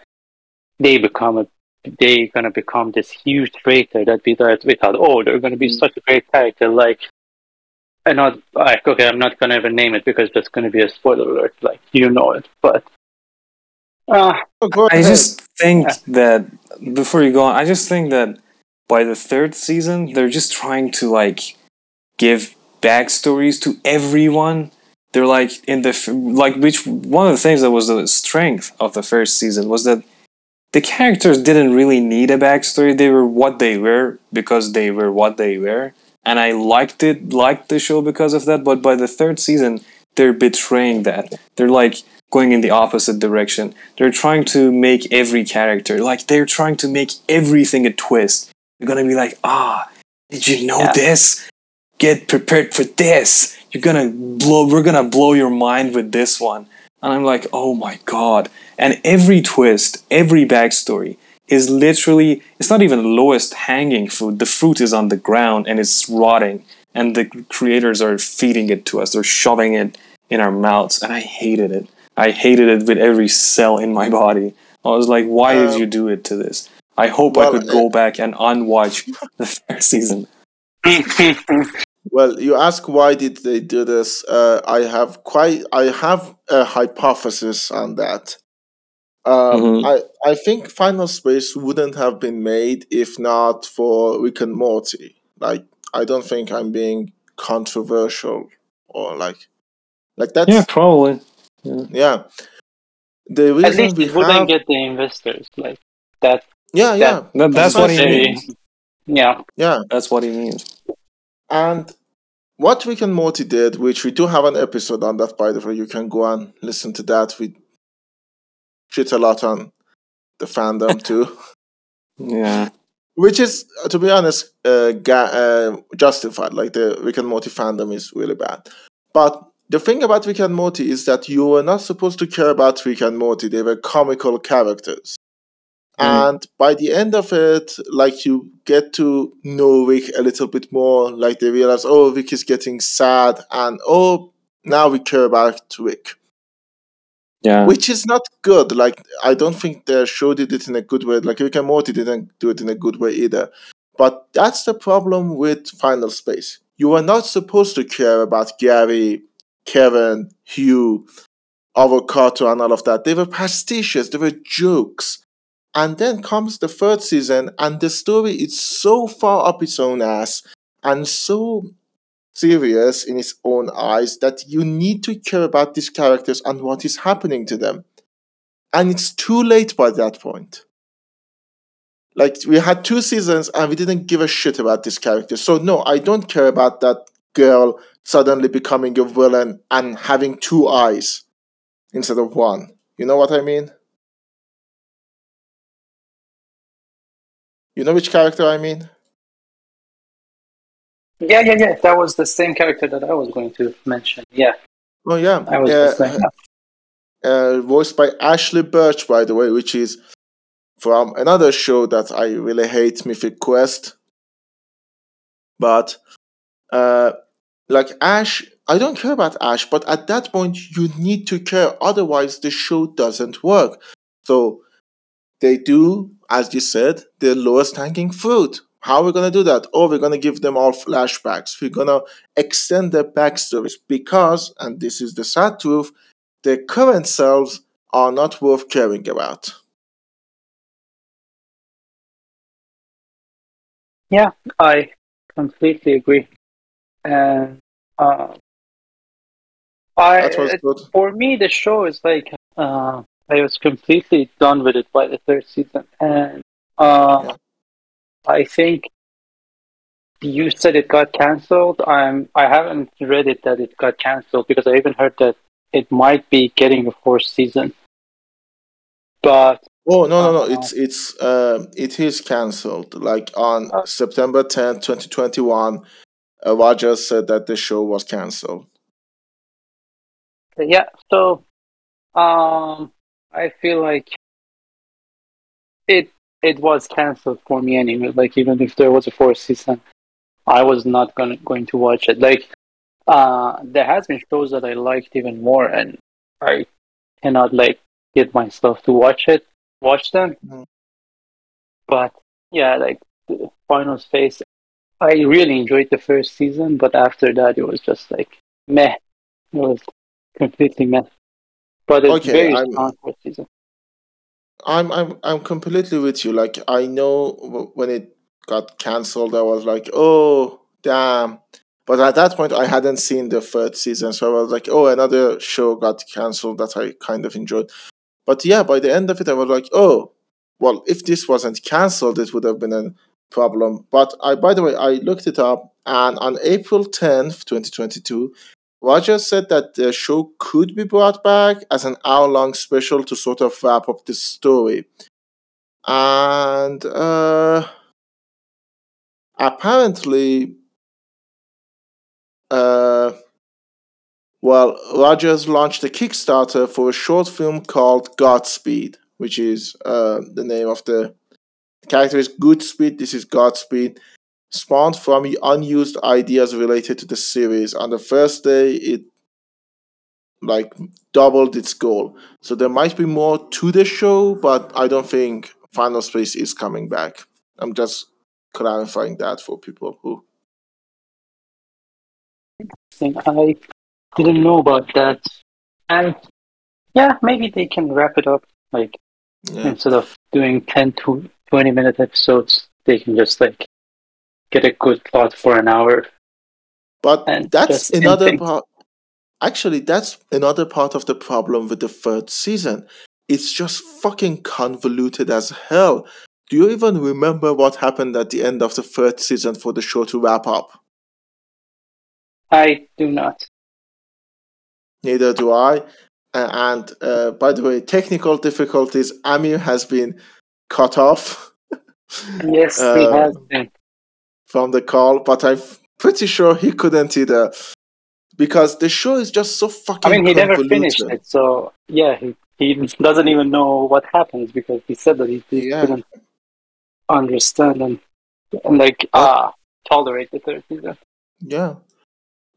they become a they're gonna become this huge traitor that we thought we thought, oh, they're gonna be such a great character, like. And not like okay, I'm not gonna even name it because that's gonna be a spoiler alert. Like you know it, but uh, Oh, I just think that before you go on, I just think that by the third season, they're just trying to like give backstories to everyone. They're like in the like which one of the things that was the strength of the first season was that the characters didn't really need a backstory. They were what they were because they were what they were, and I liked it, liked the show because of that. But by the third season, they're betraying that. They're like going in the opposite direction. They're trying to make every character like they're trying to make everything a twist. You're gonna be like, ah, did you know Yeah. this? Get prepared for this. You're gonna blow. We're gonna blow your mind with this one. And I'm like, oh my god. And every twist, every backstory is literally, it's not even lowest hanging fruit. The fruit is on the ground and it's rotting. And the creators are feeding it to us. They're shoving it in our mouths. And I hated it. I hated it with every cell in my body. I was like, why did Um, you do it to this? I hope well, I could go back and unwatch the first season. Well, you ask why did they do this? Uh, I have quite, I have a hypothesis on that. Um, Mhm. I I think Final Space wouldn't have been made if not for Rick and Morty. Like, I don't think I'm being controversial or like, like that's Yeah, probably. yeah. The at least we wouldn't have, get the investors like that. yeah, yeah, That, that's what he means. Yeah, yeah. That's what he means. And what Rick and Morty did, which we do have an episode on that, by the way, you can go and listen to that. We shit a lot on the fandom too, Yeah. which is, uh, to be honest, uh, ga- uh, justified. Like the Rick and Morty fandom is really bad. But the thing about Rick and Morty is that you were not supposed to care about Rick and Morty. They were comical characters. Mhm. And by the end of it, like you get to know Rick a little bit more. Like they realize, oh, Rick is getting sad, and oh, now we care about Rick, Yeah. which is not good. Like I don't think the show did it in a good way. Like Rick and Morty didn't do it in a good way either. But that's the problem with Final Space. You are not supposed to care about Gary, Kevin, HUE, Avocado, and all of that. They were pastiches. They were jokes. And then comes the third season, and the story is so far up its own ass and so serious in its own eyes that you need to care about these characters and what is happening to them. And it's too late by that point. Like, we had two seasons and we didn't give a shit about these characters. So, no, I don't care about that girl suddenly becoming a villain and having two eyes instead of one. You know what I mean? You know which character I mean? Yeah, yeah, yeah. That was the same character that I was going to mention. Yeah, Oh yeah, I was uh, just saying. uh, voiced by Ashly Burch, by the way, which is from another show that I really hate, Mythic Quest. But uh, like Ash, I don't care about Ash, but at that point you need to care, otherwise the show doesn't work. So they do, as you said, the lowest hanging fruit. How are we gonna do that? Oh, we're gonna give them all flashbacks. We're gonna extend their backstories because, and this is the sad truth, their current selves are not worth caring about. Yeah, I completely agree. And uh, I That was good. for me the show is like uh, I was completely done with it by the third season, and uh, Yeah. I think you said it got cancelled. I'm I haven't read it that it got cancelled because I even heard that it might be getting a fourth season. But Oh no no no! Uh, It's it's um it is cancelled. Like on Uh. September tenth, twenty twenty one, uh, Rogers said that the show was cancelled. yeah, so um, I feel like it it was cancelled for me anyway. Like even if there was a fourth season, I was not gonna going to watch it. Like uh, there has been shows that I liked even more, and I cannot like get myself to watch it, watch them. Mhm. But yeah, like the Final Space, I really enjoyed the first season, but after that it was just like meh. It was completely meh. But it's Okay, very I'm- strong first season. I'm I'm I'm completely with you. Like I know when it got cancelled, I was like, oh damn. But at that point, I hadn't seen the third season, so I was like, oh, another show got cancelled that I kind of enjoyed. But yeah, by the end of it, I was like, oh, well, if this wasn't cancelled, it would have been a problem. But I, by the way, I looked it up, and on April tenth, twenty twenty two, Rogers said that the show could be brought back as an hour long special to sort of wrap up the story. And uh, apparently, uh, well, Rogers launched a Kickstarter for a short film called Godspeed, which is uh, the name of the, character is Goodspeed. This is Godspeed spawned from unused ideas related to the series. On the first day, it like doubled its goal. So there might be more to the show, but I don't think Final Space is coming back. I'm just clarifying that for people who. I didn't know about that. And yeah, maybe they can wrap it up. Like Yeah. instead of doing 10 to 20 minute episodes, they can just like get a good plot for an hour. But And that's another part. Actually, that's another part of the problem with the third season. It's just fucking convoluted as hell. Do you even remember what happened at the end of the third season for the show to wrap up? I do not. Neither do I. Uh, and uh, by the way, technical difficulties. Amir has been cut off Yes, he Uh, has been. From the call, but I'm pretty sure he couldn't either because the show is just so fucking. I mean, he never finished it, so yeah, he, he doesn't even know what happens because he said that he, he Yeah. couldn't understand and, and like uh, tolerate the third season. Yeah.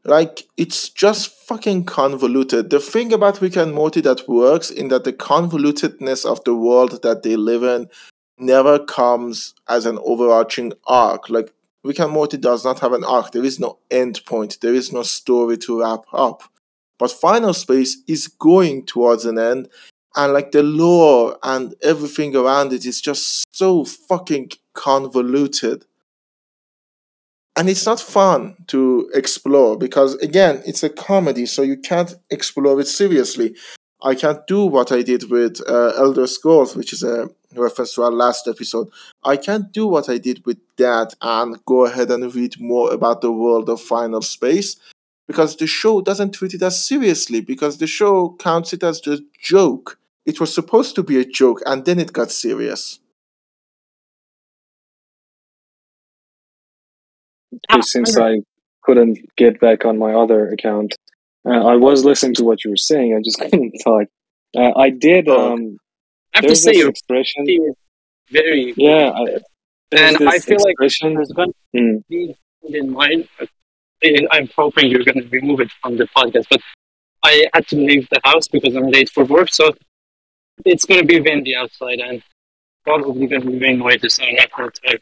Like it's just fucking convoluted. The thing about Rick and Morty that works in that the convolutedness of the world that they live in never comes as an overarching arc. Like Rick and Morty does not have an arc. There is no end point. There is no story to wrap up. But Final Space is going towards an end, and like the lore and everything around it is just so fucking convoluted and it's not fun to explore because again it's a comedy so you can't explore it seriously i can't do what i did with uh, elder scrolls which is a reference to our last episode i can't do what i did with that and go ahead and read more about the world of final space because the show doesn't treat it as seriously because the show counts it as a joke it was supposed to be a joke and then it got serious since I couldn't get back on my other account, uh, I was listening to what you were saying. I just couldn't talk. Uh, I did. Oh. Um, Have to say, your expression. is very Yeah, I- and I feel like there's going to Mm. be in mind. and I'm hoping you're going to remove it from the podcast, but I had to leave the house because I'm late for work, so it's going to be windy outside and probably going to be rain noisy, so I'm not going to talk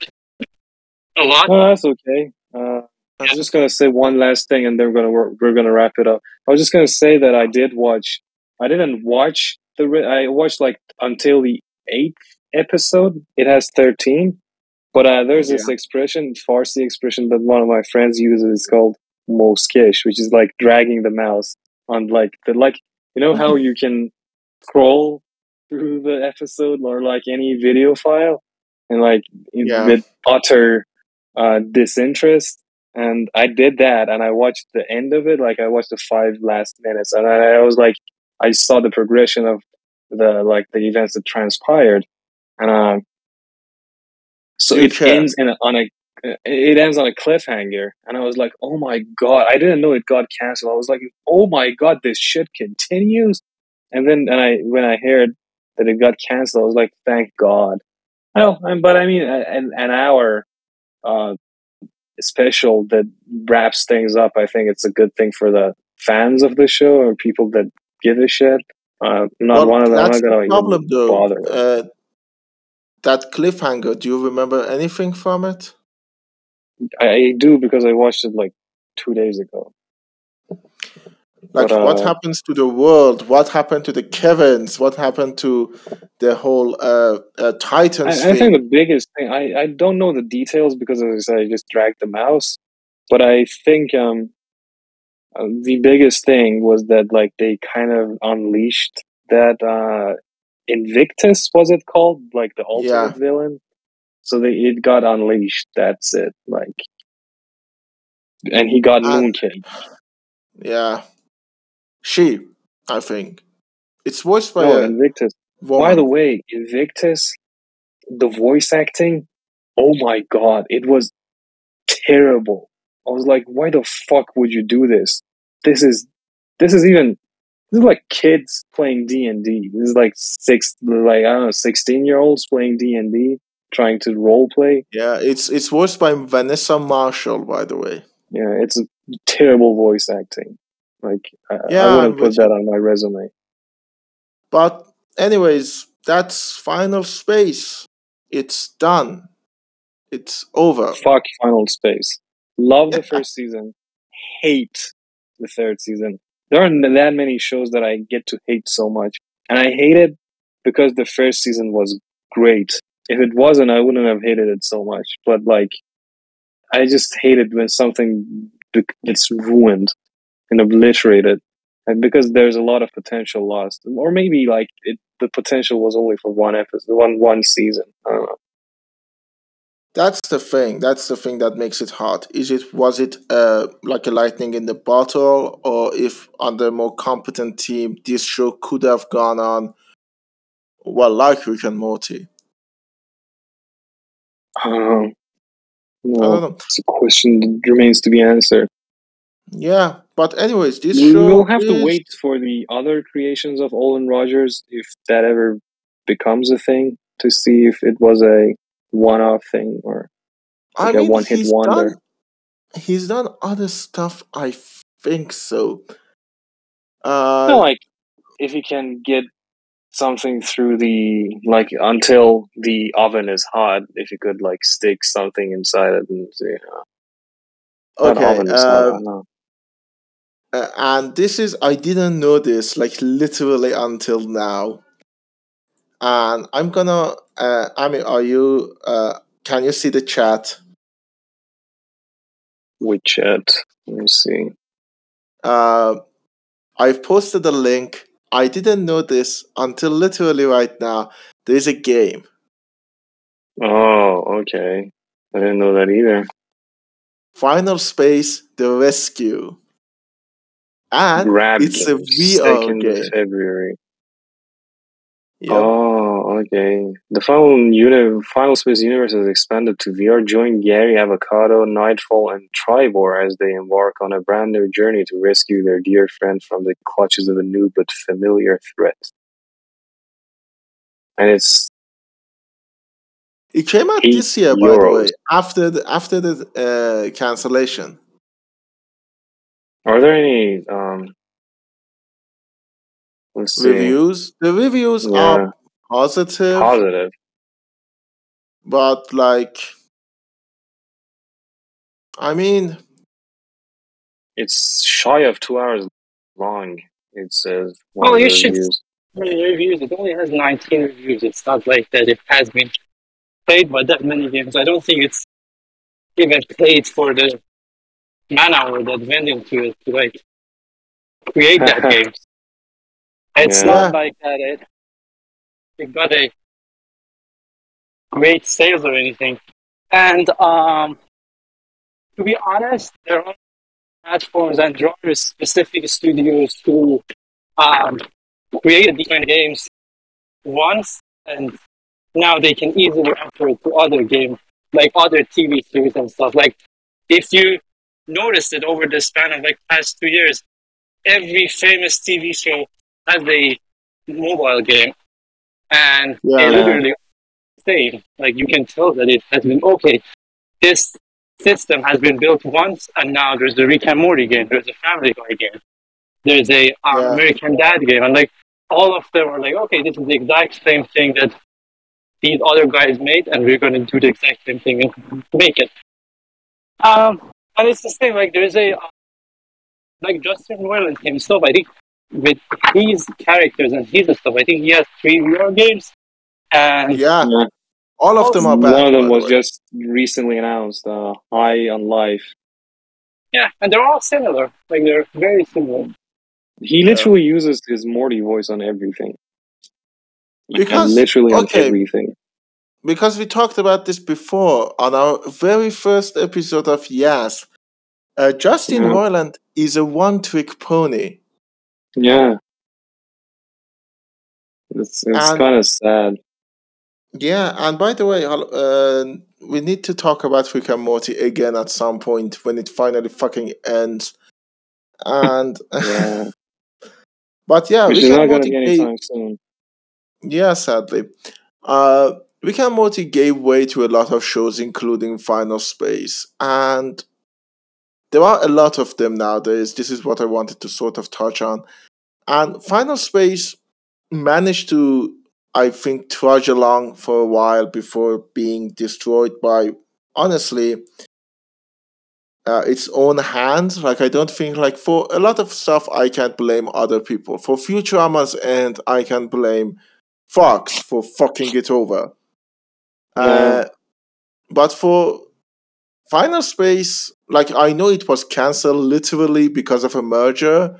a lot. No, that's okay. Uh, I was just gonna say one last thing, and then we're gonna work, we're gonna wrap it up. I was just gonna say that I did watch. I didn't watch the. re- I watched like until the eighth episode. It has thirteen, but uh, there's this expression, Farsi expression that one of my friends uses. It's called moskish, which is like dragging the mouse on like the like. You know how you can scroll through the episode or like any video file, and like Yeah. with utter uh, disinterest. And I did that, and I watched the end of it. Like I watched the five last minutes, and I, I was like, I saw the progression of the like the events that transpired, and um, so it ends in a, on a it ends on a cliffhanger, and I was like, oh my god, I didn't know it got canceled. I was like, oh my god, this shit continues, and then and I when I heard that it got canceled, I was like, thank God. No, but I mean, an, an hour uh, special that wraps things up. I think it's a good thing for the fans of the show or people that give a shit. Uh, not Well, one of them. I'm that's not the gonna problem, though. bother. Uh, that cliffhanger. Do you remember anything from it? I, I do because I watched it like two days ago. Like, But, what uh, happens to the world? What happened to the Kevins? What happened to the whole uh, uh, Titans I, I think the biggest thing I, I don't know the details because as I said I just dragged the mouse, but I think um uh, the biggest thing was that like they kind of unleashed that uh Invictus was it called like the ultimate Yeah. villain, so they it got unleashed. That's it. Like, and he got mooncake. yeah, she. I think it's voiced by No, Invictus. woman. By the way, Invictus, the voice acting, oh my god, it was terrible. I was like, why the fuck would you do this? This is this is even this is like kids playing D and D. This is like six like I don't know, sixteen year olds playing D and D, trying to role play. yeah, it's it's voiced by Vanessa Marshall. By the way, Yeah, it's terrible voice acting. Like I, Yeah, I wouldn't put that on my resume. but anyways, that's Final Space. It's done. It's over. Fuck Final Space. Love the first season. Hate the third season. There aren't that many shows that I get to hate so much. And I hate it because the first season was great. If it wasn't, I wouldn't have hated it so much. But like, I just hate it when something gets ruined and obliterated. And because there's a lot of potential lost. Or maybe like it, the potential was only for one episode, one, one season. I don't know. That's the thing. That's the thing that makes it hard. Is it was it uh like a lightning in the bottle, or if under a more competent team, this show could have gone on well, like Rick and Morty. I don't know. I Well, don't know. it's a question that remains to be answered. Yeah, but anyways, this show. We'll have to wait for the other creations of Olan Rogers if that ever becomes a thing to see if it was a one-off thing or I like a one-hit wonder. done. He's done other stuff. I think so. Uh, no, like if you can get something through the like until the oven is hot, if you could like stick something inside it and you know, okay. oven hot, I don't know. uh, and this is I didn't know this like literally until now. And I'm gonna. Uh, I mean, are you? Uh, can you see the chat? With chat, let me see. Uh, I've posted a link. I didn't know this until literally right now. There's a game. Oh, okay. I didn't know that either. Final Space: The Rescue, and Grabbed it's a VR game. February. Yep. Oh, okay. The final uni- Final Space universe has expanded to VR. Join Gary, Avocado, Nightfall, and Tribore as they embark on a brand new journey to rescue their dear friend from the clutches of a new but familiar threat. And it's It came out this year, by the way, after the after the uh, cancellation. are there any um? Let's see. Reviews. The reviews Yeah, are positive, positive. but like, I mean, It's shy of two hours long. It says. one oh, Well, you should- reviews. many reviews. It only has 19 reviews. It's not like that it has been played by that many games. I don't think it's even played for the man hour that went into it to like create that game. It's Yeah. not like that it, it got a great sales or anything. And um, to be honest, there are platforms and there specific studios who um, created these kind of games once and now they can easily offer it to other games like other TV series and stuff. Like if you noticed it over the span of like past two years, every famous TV show has a mobile game and Yeah. they literally same. Like you can tell that it has been okay. This system has been built once, and now there's the Rick and Morty game. There's a Family Guy game. There's a uh, Yeah. American Dad game, and like all of them are like, okay, this is the exact same thing that these other guys made, and we're going to do the exact same thing and make it. Um, and it's the same. Like there's a uh, like Justin Roiland himself. I think with his characters and his stuff, I think he has three VR games, and Yeah, Yeah. all of them are bad. One of them was way. just recently announced, uh, High on Life. yeah, and they're all similar. Like they're very similar. He literally uses his Morty voice on everything. Like, Because- literally on everything. because we talked about this before on our very first episode of Yas. Uh, Justin Yeah. Roiland is a one-trick pony. Yeah. It's it's And- kind of sad. Yeah, and by the way, uh, we need to talk about Rick and Morty again at some point when it finally fucking ends. And Yeah. but yeah, Which Rick is not going Morty to get anytime soon. Yeah, sadly. Uh, Rick and Morty gave way to a lot of shows, including Final Space, and there are a lot of them nowadays. This is what I wanted to sort of touch on. And Final Space managed to, I think, trudge along for a while before being destroyed by, honestly, uh, its own hand. Like I don't think like for a lot of stuff I can't blame other people. For Futurama's end, I can blame Fox for fucking it over. Uh, but for Final Space, like I know it was cancelled literally because of a merger,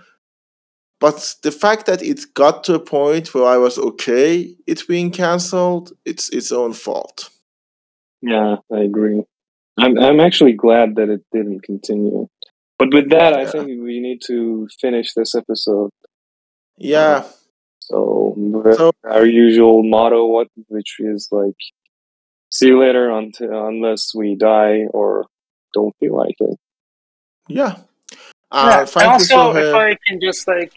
but the fact that it got to a point where I was okay it being cancelled, it's its own fault. Yeah, I agree. I'm I'm actually glad that it didn't continue. But with that, I think we need to finish this episode. Yeah, So, So- our usual motto, what which is like, see you later until unless we die or don't feel like it. yeah. Yeah, Uh, and also, if I can just like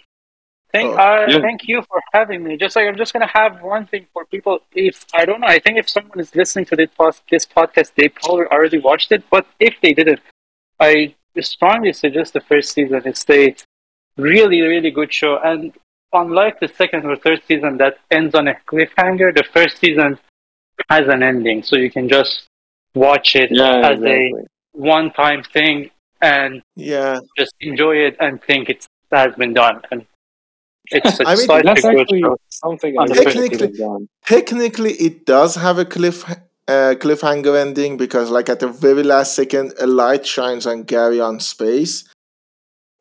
thank, Oh, uh, yeah. thank you for having me. Just like I'm just gonna have one thing for people. If I don't know, I think if someone is listening to this pos- this podcast, they probably already watched it. But if they didn't, I strongly suggest the first season. It's a really, really good show. And unlike the second or third season that ends on a cliffhanger, the first season has an ending, so you can just watch it Yeah, as exactly. a one-time thing and yeah. just enjoy it and think it's has been done. And it's I mean, That's a good actually something On I the wish first I could season. have done. Technically, it does have a cliff uh, cliffhanger ending because, like, at the very last second, a light shines on Gary on space.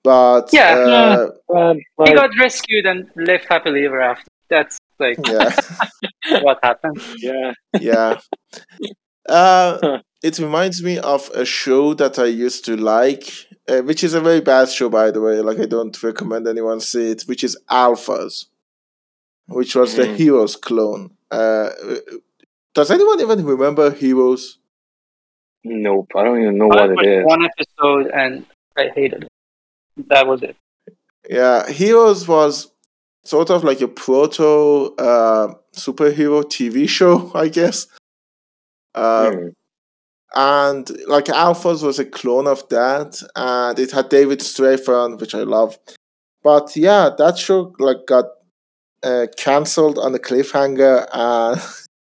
But Yeah. uh, But, He like, got rescued and lived happily ever after. That's like yeah, what happened. yeah, yeah. Uh, it reminds me of a show that I used to like, uh, which is a very bad show, by the way. Like, I don't recommend anyone see it. Which is Alphas, which was the Mm. Heroes clone. Uh, does anyone even remember Heroes? nope. I don't even know I what it is. one episode and I hated it. That was it. Yeah, Heroes was sort of like a proto uh, superhero TV show, I guess. Um, Hmm. and like Alphas was a clone of that, and it had David Strathairn, which I love. But yeah, that show like got uh, cancelled on the cliffhanger, and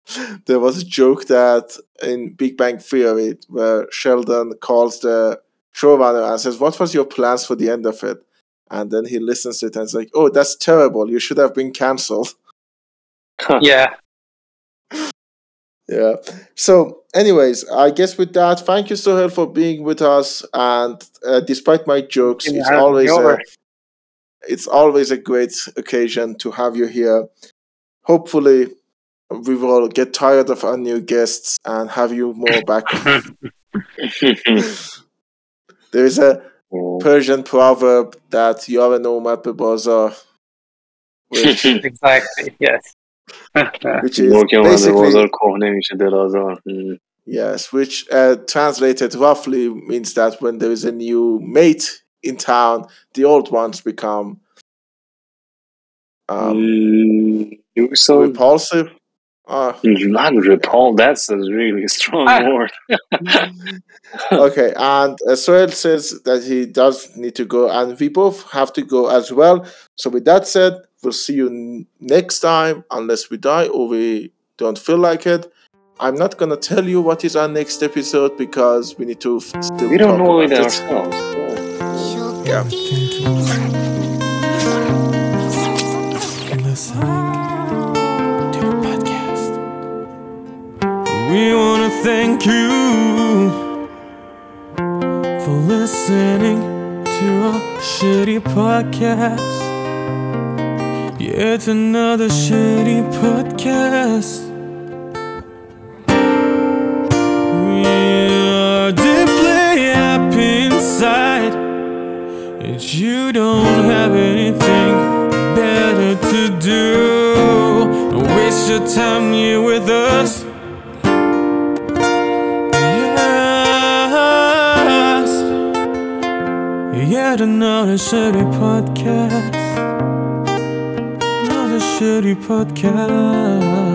there was a joke that in Big Bang Theory where Sheldon calls the showrunner and says, "What was your plans for the end of it?" And then he listens to it and is like, "Oh, that's terrible. You should have been cancelled." Yeah. Yeah. So, anyways, I guess with that, thank you, Sohel, for being with us. And uh, despite my jokes, it's always a, it's always a great occasion to have you here. Hopefully, we will get tired of our new guests and have you more back. there is a Persian proverb that you are no bazaar, which, exactly. Yes. which is basically mm. yes which uh, translated roughly means that when there is a new mate in town the old ones become um, mm, so repulsive? Uh, not repulsive that's a really strong ah. word. Okay and uh, Israel says that he does need to go and we both have to go as well. So with that said we'll see you next time, unless we die or we don't feel like it. I'm not gonna tell you what is our next episode because we need to f- still We don't talk know it about ourselves. Yeah. Thank you for listening to the podcast. We want to thank you for listening to a shitty podcast. Yet another shitty podcast. We are deeply happy inside. And you don't have anything better to do. Don't waste your time here with us. Yes. Yet another shitty podcast. Shitty podcast.